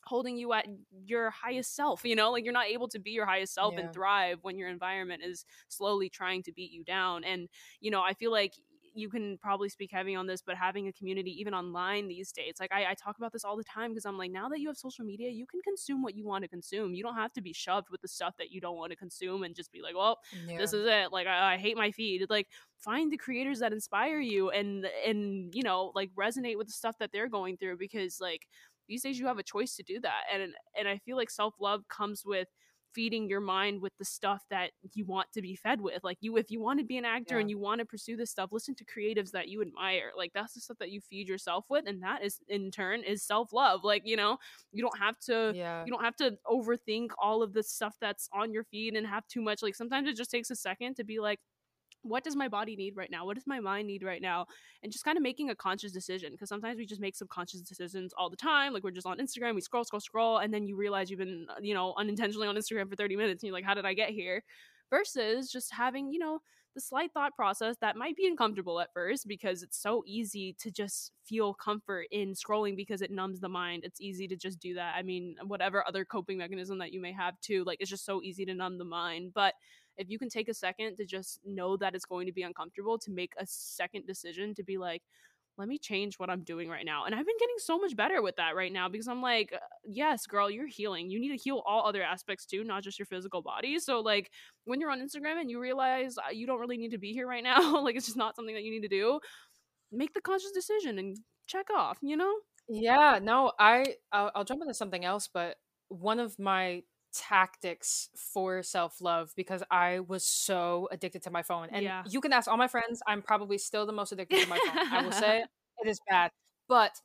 holding you at your highest self you know like you're not able to be your highest self yeah. and thrive when your environment is slowly trying to beat you down and you know i feel like you can probably speak heavy on this, but having a community even online these days, like I, I talk about this all the time because I'm like, now that you have social media, you can consume what you want to consume. You don't have to be shoved with the stuff that you don't want to consume and just be like, well, yeah. this is it. Like I, I hate my feed. Like find the creators that inspire you and and you know like resonate with the stuff that they're going through because like these days you have a choice to do that and and I feel like self love comes with feeding your mind with the stuff that you want to be fed with. Like you if you want to be an actor Yeah. and you want to pursue this stuff, listen to creatives that you admire. Like that's the stuff that you feed yourself with and that is in turn is self-love. Like, you know, you don't have to Yeah. you don't have to overthink all of the stuff that's on your feed and have too much like sometimes it just takes a second to be like what does my body need right now what does my mind need right now and just kind of making a conscious decision because sometimes we just make subconscious decisions all the time like we're just on instagram we scroll scroll scroll and then you realize you've been uh, you know unintentionally on instagram for 30 minutes and you're like how did i get here versus just having you know the slight thought process that might be uncomfortable at first because it's so easy to just feel comfort in scrolling because it numbs the mind. It's easy to just do that. I mean, whatever other coping mechanism that you may have too, like it's just so easy to numb the mind. But if you can take a second to just know that it's going to be uncomfortable, to make a second decision to be like, let me change what I'm doing right now. And I've been getting so much better with that right now because I'm like, yes, girl, you're healing. You need to heal all other aspects too, not just your physical body. So, like, when you're on Instagram and you realize uh, you don't really need to be here right [laughs] now, like, it's just not something that you need to do, make the conscious decision and check off, you know? Yeah, no, I I'll, I'll jump into something else, but one of my tactics for self-love because I was so addicted to my phone. And Yeah. you can ask all my friends, I'm probably still the most addicted to my phone. I will say [laughs] it is bad. But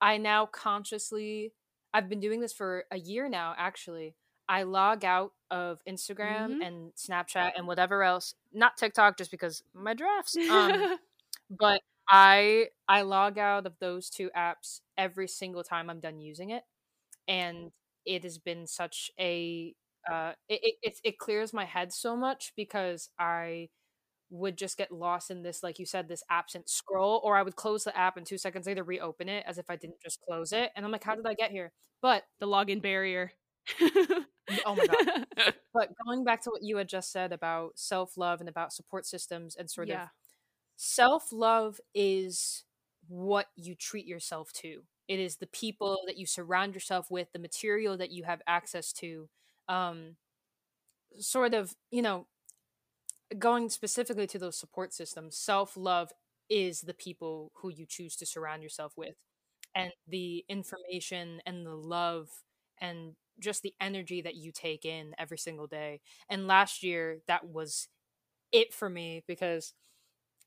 I now consciously I've been doing this for a year now actually. I log out of Instagram Mhm. and Snapchat and whatever else, not TikTok just because my drafts. Um [laughs] but I I log out of those two apps every single time I'm done using it, and it has been such a uh, it, it it clears my head so much because I would just get lost in this, like you said, this absent scroll, or I would close the app and two seconds later reopen it as if I didn't just close it, and I'm like, how did I get here? But the login barrier. oh my god! [laughs] But going back to what you had just said about self love and about support systems and sort yeah. of self love is what you treat yourself to. It is the people that you surround yourself with, the material that you have access to. Um, sort of, you know, going specifically to those support systems, self love is the people who you choose to surround yourself with. And the information and the love and just the energy that you take in every single day. And last year, that was it for me because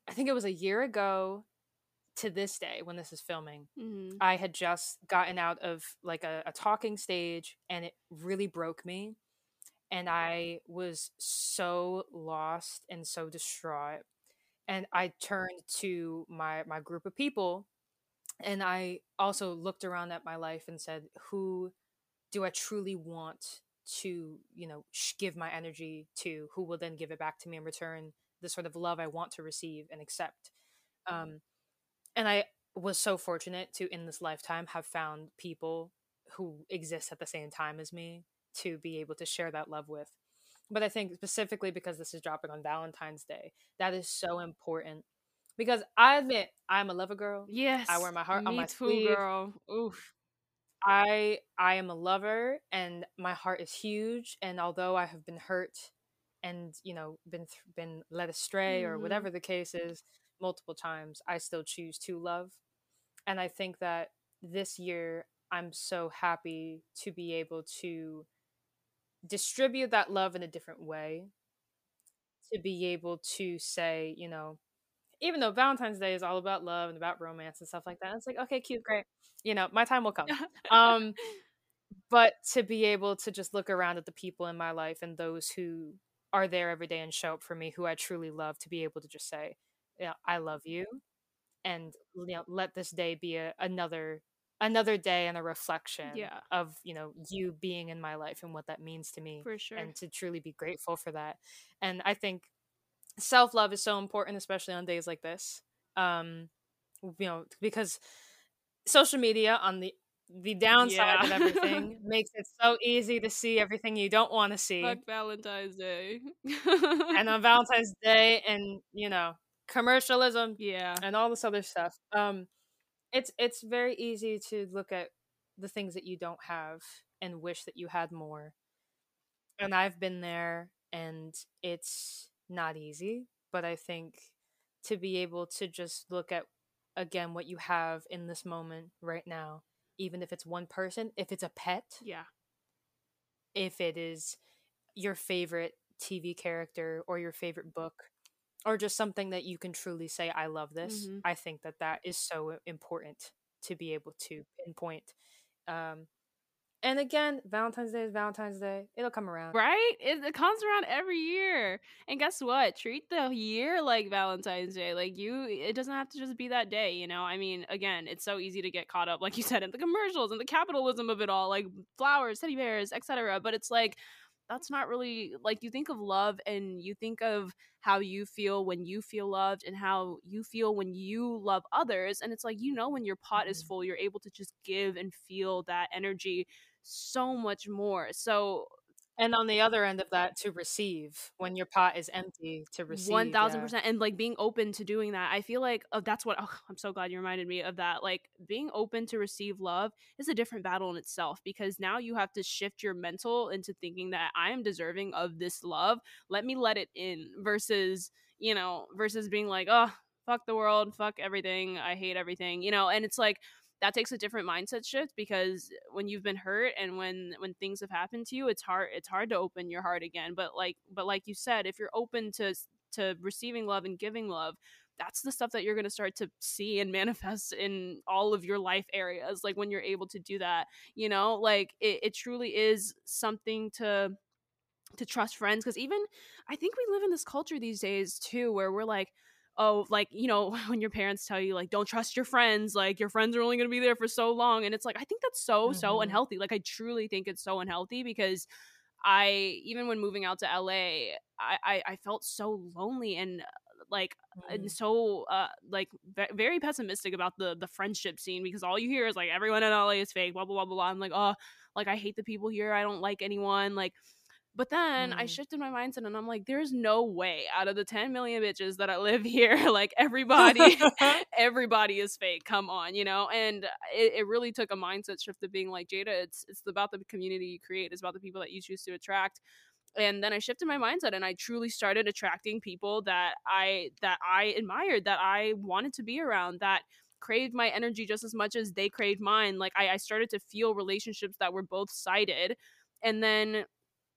I think it was a year ago to this day when this is filming. Mhm. I had just gotten out of like a, a talking stage and it really broke me. And I was so lost and so distraught. And I turned to my my group of people and I also looked around at my life and said, who do I truly want to, you know, sh- give my energy to? Who will then give it back to me in return? The sort of love I want to receive and accept. Um, and I was so fortunate to, in this lifetime, have found people who exist at the same time as me to be able to share that love with. But I think specifically because this is dropping on Valentine's Day, that is so important. Because I admit I'm a lover girl. Yes. I wear my heart on my too, sleeve. girl. Oof. I I am a lover and my heart is huge and although I have been hurt and you know been th- been led astray or Mhm. whatever the case is multiple times I still choose to love and I think that this year I'm so happy to be able to distribute that love in a different way to be able to say you know even though Valentine's Day is all about love and about romance and stuff like that it's like okay cute great you know my time will come. [laughs] Um but to be able to just look around at the people in my life and those who are there every day and show up for me who i truly love to be able to just say yeah i love you and you know let this day be a, another another day and a reflection Yeah. of you know you being in my life and what that means to me For sure. and to truly be grateful for that and i think self-love is so important especially on days like this um you know because social media on the the downside of [laughs] everything makes it so easy to see everything you don't want to see Fuck Valentine's Day. [laughs] and on valentine's day and you know commercialism yeah. and all this other stuff um it's it's very easy to look at the things that you don't have and wish that you had more and i've been there and it's not easy but i think to be able to just look at again what you have in this moment right now even if it's one person if it's a pet Yeah. if it is your favorite TV character or your favorite book or just something that you can truly say I love this. Mhm. I think that that is so important to be able to pinpoint. Um and again, Valentine's Day is Valentine's Day. It'll come around. Right? It, it comes around every year. And guess what? Treat the year like Valentine's Day. Like you it doesn't have to just be that day, you know? I mean, again, it's so easy to get caught up like you said in the commercials and the capitalism of it all, like flowers, teddy bears, etc. But it's like that's not really like you think of love and you think of how you feel when you feel loved and how you feel when you love others and it's like you know when your pot is Mhm. full you're able to just give and feel that energy so much more so And on the other end of that, to receive when your pot is empty, to receive. One thousand yeah. percent, and like being open to doing that. I feel like oh, that's what. Oh, I'm so glad you reminded me of that. Like being open to receive love is a different battle in itself because now you have to shift your mental into thinking that I am deserving of this love. Let me let it in. Versus you know, versus being like, oh, fuck the world, fuck everything, I hate everything. You know, and it's like that takes a different mindset shift because when you've been hurt and when when things have happened to you it's hard it's hard to open your heart again. But like but like you said if you're open to to receiving love and giving love that's the stuff that you're going to start to see and [laughs] manifest in all of your life areas like when you're able to do that you know? Like it, it truly is something to to trust friends because even i think we live in this culture these days too where we're like oh like you know [laughs] when your parents tell you like don't trust your friends like your friends are only going to be there for so long and it's like i think that's so so Mhm. unhealthy like i truly think it's so unhealthy because i even when moving out to la i i, I felt so lonely and like and Mm. so uh like ve- very pessimistic about the the friendship scene because all you hear is like everyone in LA is fake blah blah blah blah blah. I'm like oh like I hate the people here I don't like anyone like but then I Mm. shifted my mindset and I'm like there's no way out of the 10 million bitches that I live [laughs] here like everybody [laughs] everybody is fake come on you know and it, it really took a mindset shift of being like Jada it's it's about the community you create it's about the people that you choose to attract and then I shifted my mindset and I truly started attracting people that I that I admired, that I wanted to be around, that craved my energy just as much as they craved mine. Like I, I started to feel relationships that were both sided. And then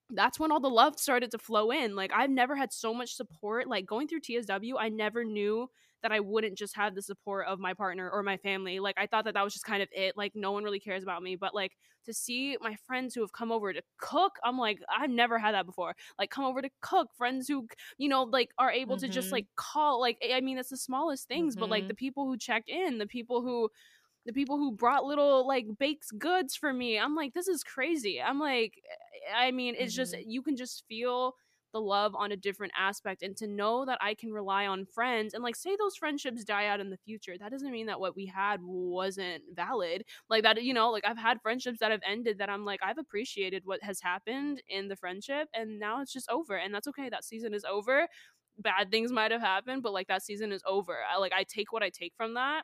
that's when all the love started to flow in. Like I've never had so much support. Like going through TSW, I never knew that I wouldn't just have the support of my partner or my family. Like I thought that that was just kind of it. Like no one really cares about me, but like to see my friends who have come over to cook, I'm like I've never had that before. Like come over to cook, friends who you know like are able to just Mhm. like call like I mean it's the smallest things, but like Mhm. the people who check in, the people who the people who brought little like baked goods for me. I'm like, this is crazy. I'm like, I mean, it's just Mhm. you can just feel the love on a different aspect and to know that I can rely on friends and like say those friendships die out in the future. That doesn't mean that what we had wasn't valid. Like that, you know, like I've had friendships that have ended that I'm like, I've appreciated what has happened in the friendship and now it's just over. And that's okay. That season is over. Bad things might have happened, but like that season is over. I like I take what I take from that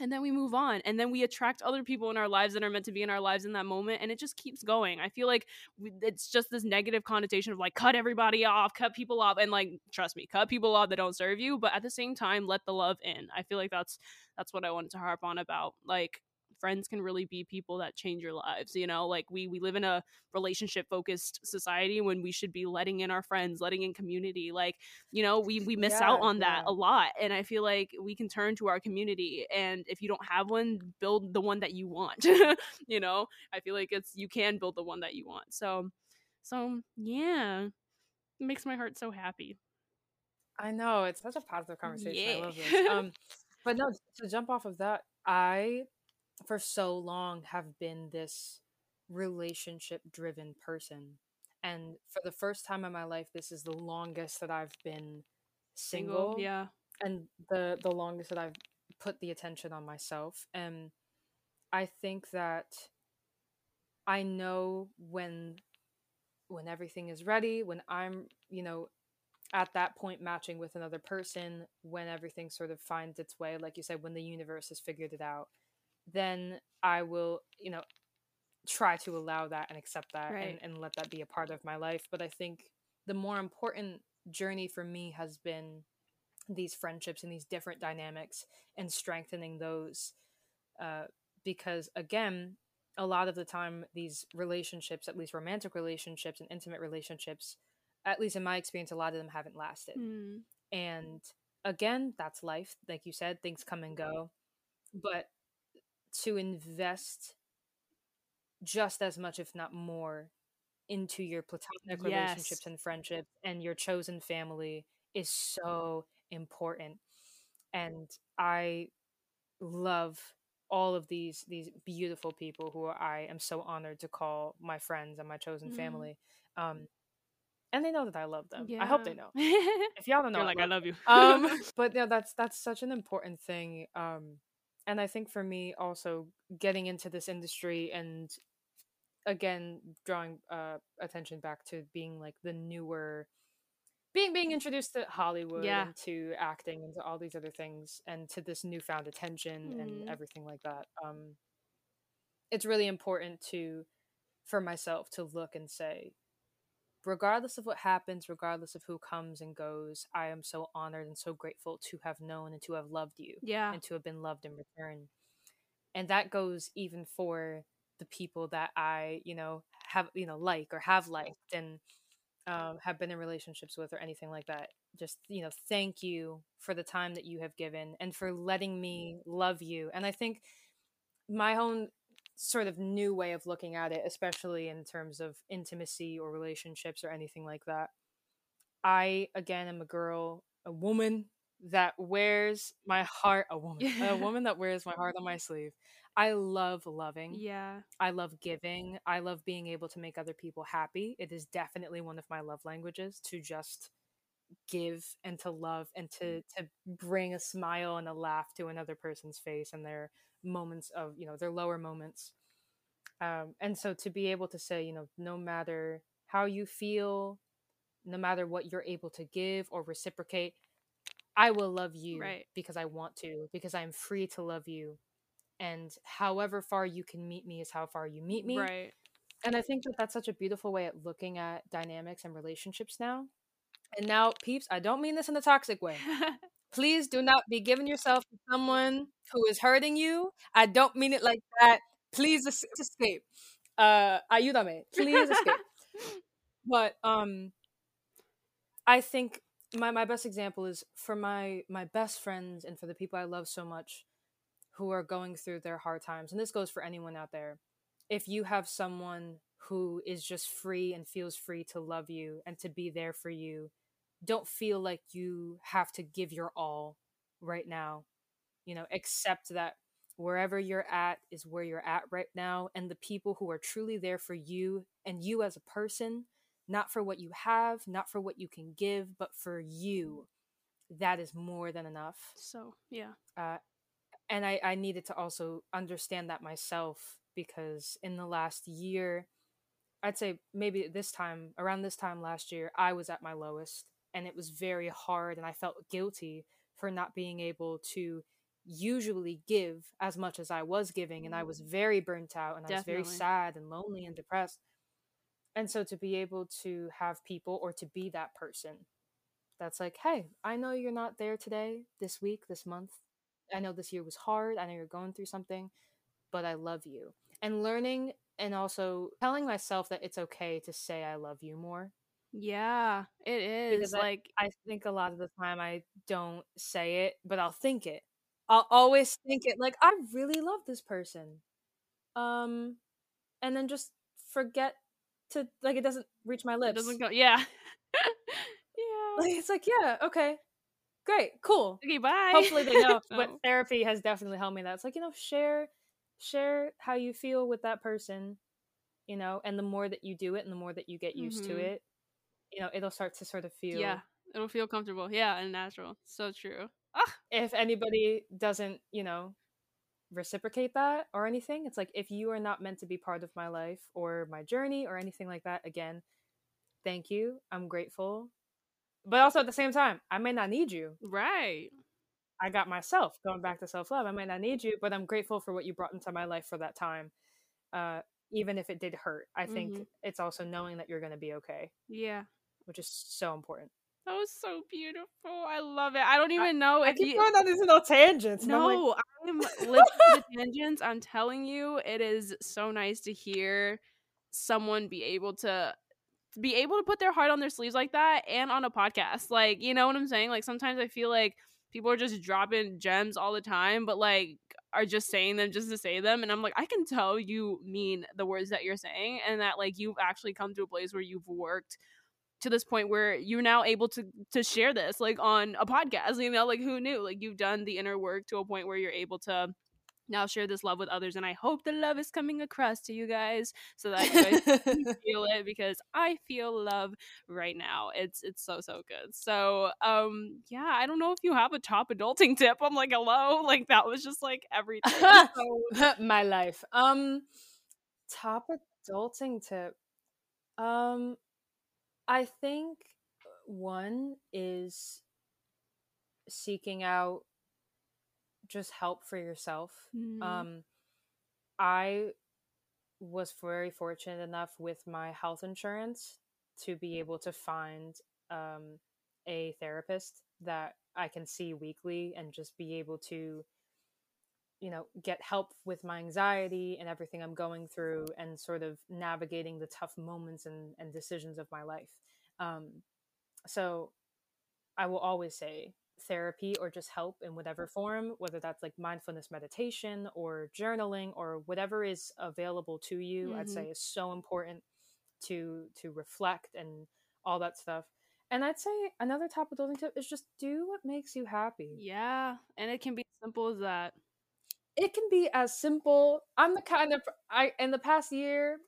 and then we move on and then we attract other people in our lives that are meant to be in our lives in that moment and it just keeps going. I feel like it's just this negative connotation of like cut everybody off cut people off and like trust me cut people off that don't serve you but at the same time let the love in. I feel like that's that's what i wanted to harp on about like friends can really be people that change your lives you know like we we live in a relationship focused society when we should be letting in our friends letting in community like you know we we miss out Yeah, on that yeah. a lot and i feel like we can turn to our community and if you don't have one build the one that you want [laughs] you know i feel like it's you can build the one that you want so so yeah it makes my heart so happy I know it's such a positive conversation. I love Yeah. this. [laughs] Um, but no, to jump off of that, I for so long have been this relationship driven person, and for the first time in my life, this is the longest that I've been single, yeah and the the longest that I've put the attention on myself. And I think that I know when when everything is ready, when I'm, you know, at that point matching with another person, when everything sort of finds its way, like you said, when the universe has figured it out, then I will, you know, try to allow that and accept that Right. and, and let that be a part of my life. But I think the more important journey for me has been these friendships and these different dynamics and strengthening those. Uh, because again, a lot of the time these relationships, at least romantic relationships and intimate relationships, at least in my experience, a lot of them haven't lasted. Mm. And again, that's life. Like you said, things come and go. But to invest just as much, if not more, into your platonic Yes. relationships and friendships and your chosen family is so important. And I love all of these these beautiful people who I am so honored to call my friends and my chosen Mhm. family. Um, and they know that I love them. I hope they know. [laughs] If y'all don't know, like, I love you. um [laughs] but yeah that's that's such an important thing um and i think for me also getting into this industry and again drawing uh attention back to being like the newer being being introduced to hollywood Yeah. and to acting and to all these other things and to this newfound attention Mhm. and everything like that um it's really important to for myself to look and say regardless of what happens, regardless of who comes and goes, I am so honored and so grateful to have known and to have loved you yeah. and to have been loved in return. And that goes even for the people that I, you know, have, you know, like or have liked and um, have been in relationships with or anything like that. Just, you know, thank you for the time that you have given and for letting me love you. And I think my own sort of new way of looking at it, especially in terms of intimacy or relationships or anything like that. I, again, am a girl, a woman that wears my heart, a woman, a [laughs] woman that wears my heart on my sleeve. I love loving. Yeah. I love giving. I love being able to make other people happy. It is definitely one of my love languages to just give and to love and mm. to to bring a smile and a laugh to another person's face and their moments of you know their lower moments um and so to be able to say you know no matter how you feel no matter what you're able to give or reciprocate i will love you Right. because i want to because i'm free to love you and however far you can meet me is how far you meet me Right. and I think that that's such a beautiful way at looking at dynamics and relationships now. And now, peeps, I don't mean this in a toxic way. [laughs] Please do not be giving yourself to someone who is hurting you. I don't mean it like that. Please escape. Uh, ayúdame. Please escape. [laughs] But um, I think my my best example is for my my best friends and for the people I love so much who are going through their hard times. And this goes for anyone out there. If you have someone who is just free and feels free to love you and to be there for you, don't feel like you have to give your all right now. You know, accept that wherever you're at is where you're at right now. And the people who are truly there for you and you as a person, not for what you have, not for what you can give, but for you, that is more than enough so, yeah. uh, and I, I needed to also understand that myself because in the last year i'd say maybe this time around this time last year i was at my lowest and it was very hard and i felt guilty for not being able to usually give as much as i was giving and i was mm. very burnt out and i was very sad and lonely and depressed and so to be able to have people or to be that person that's like hey i know you're not there today this week this month I know this year was hard. I know you're going through something, but I love you. And learning and also telling myself that it's okay to say I love you more. Yeah, it is. Because like, I think a lot of the time I don't say it, but I'll think it. I'll always think it like I really love this person. Um and then just forget to like it doesn't reach my it lips. doesn't go. Yeah. [laughs] yeah. Like, it's like, yeah, okay. Great, cool. Okay, bye. hopefully they know [laughs] but Oh. therapy has definitely helped me that it's like you know share share how you feel with that person you know and the more that you do it and the more that you get used to Mhm. it you know it'll start to sort of feel Yeah, it'll feel comfortable. Yeah, and natural. So true. if anybody doesn't you know reciprocate that or anything it's like if you are not meant to be part of my life or my journey or anything like that again thank you i'm grateful but also at the same time i may not need you Right. I got myself going back to self love. I might not need you, but I'm grateful for what you brought into my life for that time. Uh, even if it did hurt, I think Mhm. it's also knowing that you're going to be okay, Yeah. Which is so important. That was so beautiful. I love it. I don't even know I if keep you. going on these little tangents. and I'm like, No, I'm [laughs] the tangents. I'm telling you, it is so nice to hear someone be able to be able to put their heart on their sleeves like that and on a podcast. Like, you know what I'm saying? Like sometimes I feel like people are just dropping gems all the time, but like are just saying them just to say them. And I'm like, I can tell you mean the words that you're saying and that like you've actually come to a place where you've worked to this point where you're now able to to share this like on a podcast you know like who knew? Like you've done the inner work to a point where you're able to now share this love with others and i hope the love is coming across to you guys so that you guys [laughs] feel it because i feel love right now. It's it's so so good. So um yeah i don't know if you have a top adulting tip i'm like hello? Like that was just like everything. [laughs] So- my life. Um top adulting tip. Um I think one is seeking out just help for yourself. Mhm. Um, I was very fortunate enough with my health insurance to be able to find um, a therapist that I can see weekly and just be able to, you know, get help with my anxiety and everything I'm going through and sort of navigating the tough moments and, and decisions of my life. Um, so I will always say therapy or just help in whatever form, whether that's like mindfulness meditation or journaling or whatever is available to you, I'd Mhm. say is so important to to reflect and all that stuff. And I'd say another top of adulting tip is just do what makes you happy. yeah and it can be as simple as that It can be as simple. I'm the kind of I in the past year,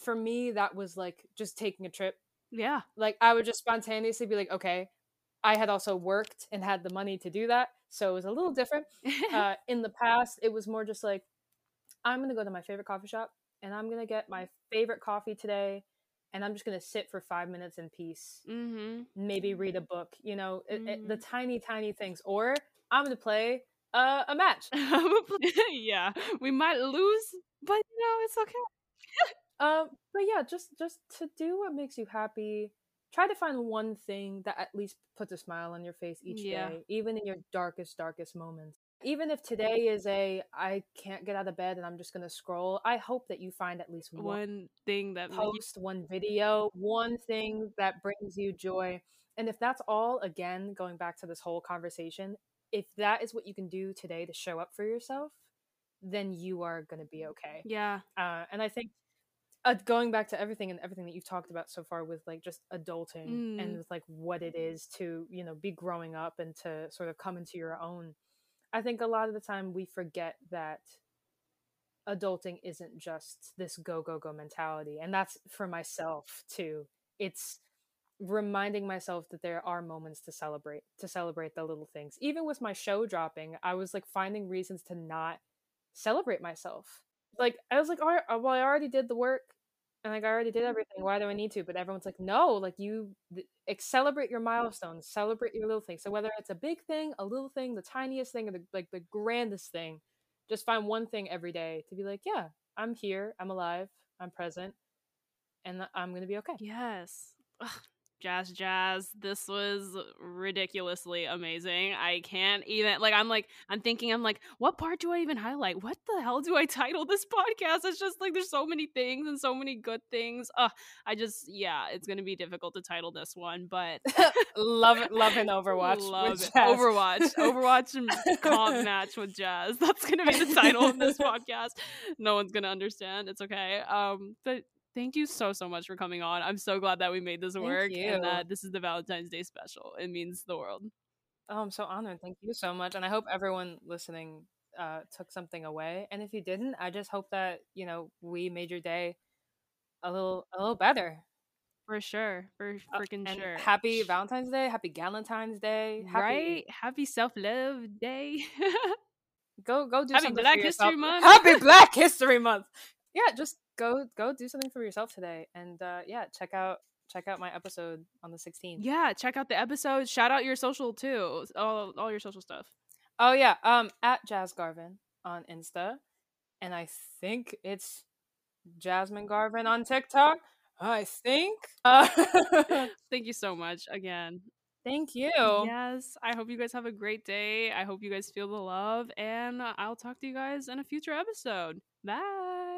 for me, that was like just taking a trip yeah like I would just spontaneously be like, okay, I had also worked and had the money to do that, so it was a little different. [laughs] Uh, in the past, it was more just like, I'm gonna go to my favorite coffee shop and I'm gonna get my favorite coffee today, and I'm just gonna sit for five minutes in peace, mm-hmm maybe read a book, you know, it, it- the Mhm. tiny, tiny things. Or I'm gonna play uh, a match. [laughs] [laughs] yeah we might lose but you know it's okay Um, [laughs] but yeah, just just to do what makes you happy. Try to find one thing that at least puts a smile on your face each Yeah. day, even in your darkest, darkest moments. Even if today is a I can't get out of bed and I'm just gonna scroll, I hope that you find at least one one thing that make you- post, one video, one thing that brings you joy. And if that's all, again, going back to this whole conversation, if that is what you can do today to show up for yourself, then you are gonna be okay. Yeah. Uh, and I think uh, going back to everything and everything that you've talked about so far with like just adulting Mm. and with like what it is to you know be growing up and to sort of come into your own i think a lot of the time we forget that adulting isn't just this go go go mentality and that's for myself too. It's reminding myself that there are moments to celebrate to celebrate the little things even with my show dropping i was like finding reasons to not celebrate myself like I was like, all right, uh, well, I already did the work, and like I already did everything. Why do I need to? But everyone's like, no, like you th- celebrate your milestones, celebrate your little things. So whether it's a big thing, a little thing, the tiniest thing, or the like the grandest thing, just find one thing every day to be like, yeah, I'm here, I'm alive, I'm present, and I'm gonna be okay. Yes. Ugh, jazz jazz. This was ridiculously amazing. I can't even like I'm like I'm thinking I'm like what part do I even highlight? What the hell do I [laughs] title this podcast? It's just like there's so many things and so many good things. Uh I just yeah, it's going to be difficult to title this one, but [laughs] love it, love an [laughs] Overwatch. Love with it. Jazz. Overwatch. Overwatch and comp match with Jazz. That's gonna be the title of this podcast. No one's gonna understand. It's okay. Um, but thank you so so much for coming on. I'm so glad that we made this work and that this is the Valentine's Day special. It means the world. Oh, I'm so honored. Thank you so much. And I hope everyone listening uh, took something away. And if you didn't, I just hope that, you know, we made your day a little a little better. For sure. For Uh, freaking and sure. Happy Valentine's Day, happy Galentine's Day. Happy, right? Happy self love day. [laughs] Go go do Happy something Black for History. Month. Happy [laughs] Black History Month. Yeah, just go go do something for yourself today. And uh, yeah, check out check out my episode on the 16th. yeah, check out the episode. Shout out your social too. All all your social stuff. Oh yeah, um at Jazz Garvin on Insta. And I think it's Jasmine Garvin on TikTok. I think. Uh, [laughs] Thank you so much again. Thank you. Yes. I hope you guys have a great day. I hope you guys feel the love, and I'll talk to you guys in a future episode. Bye.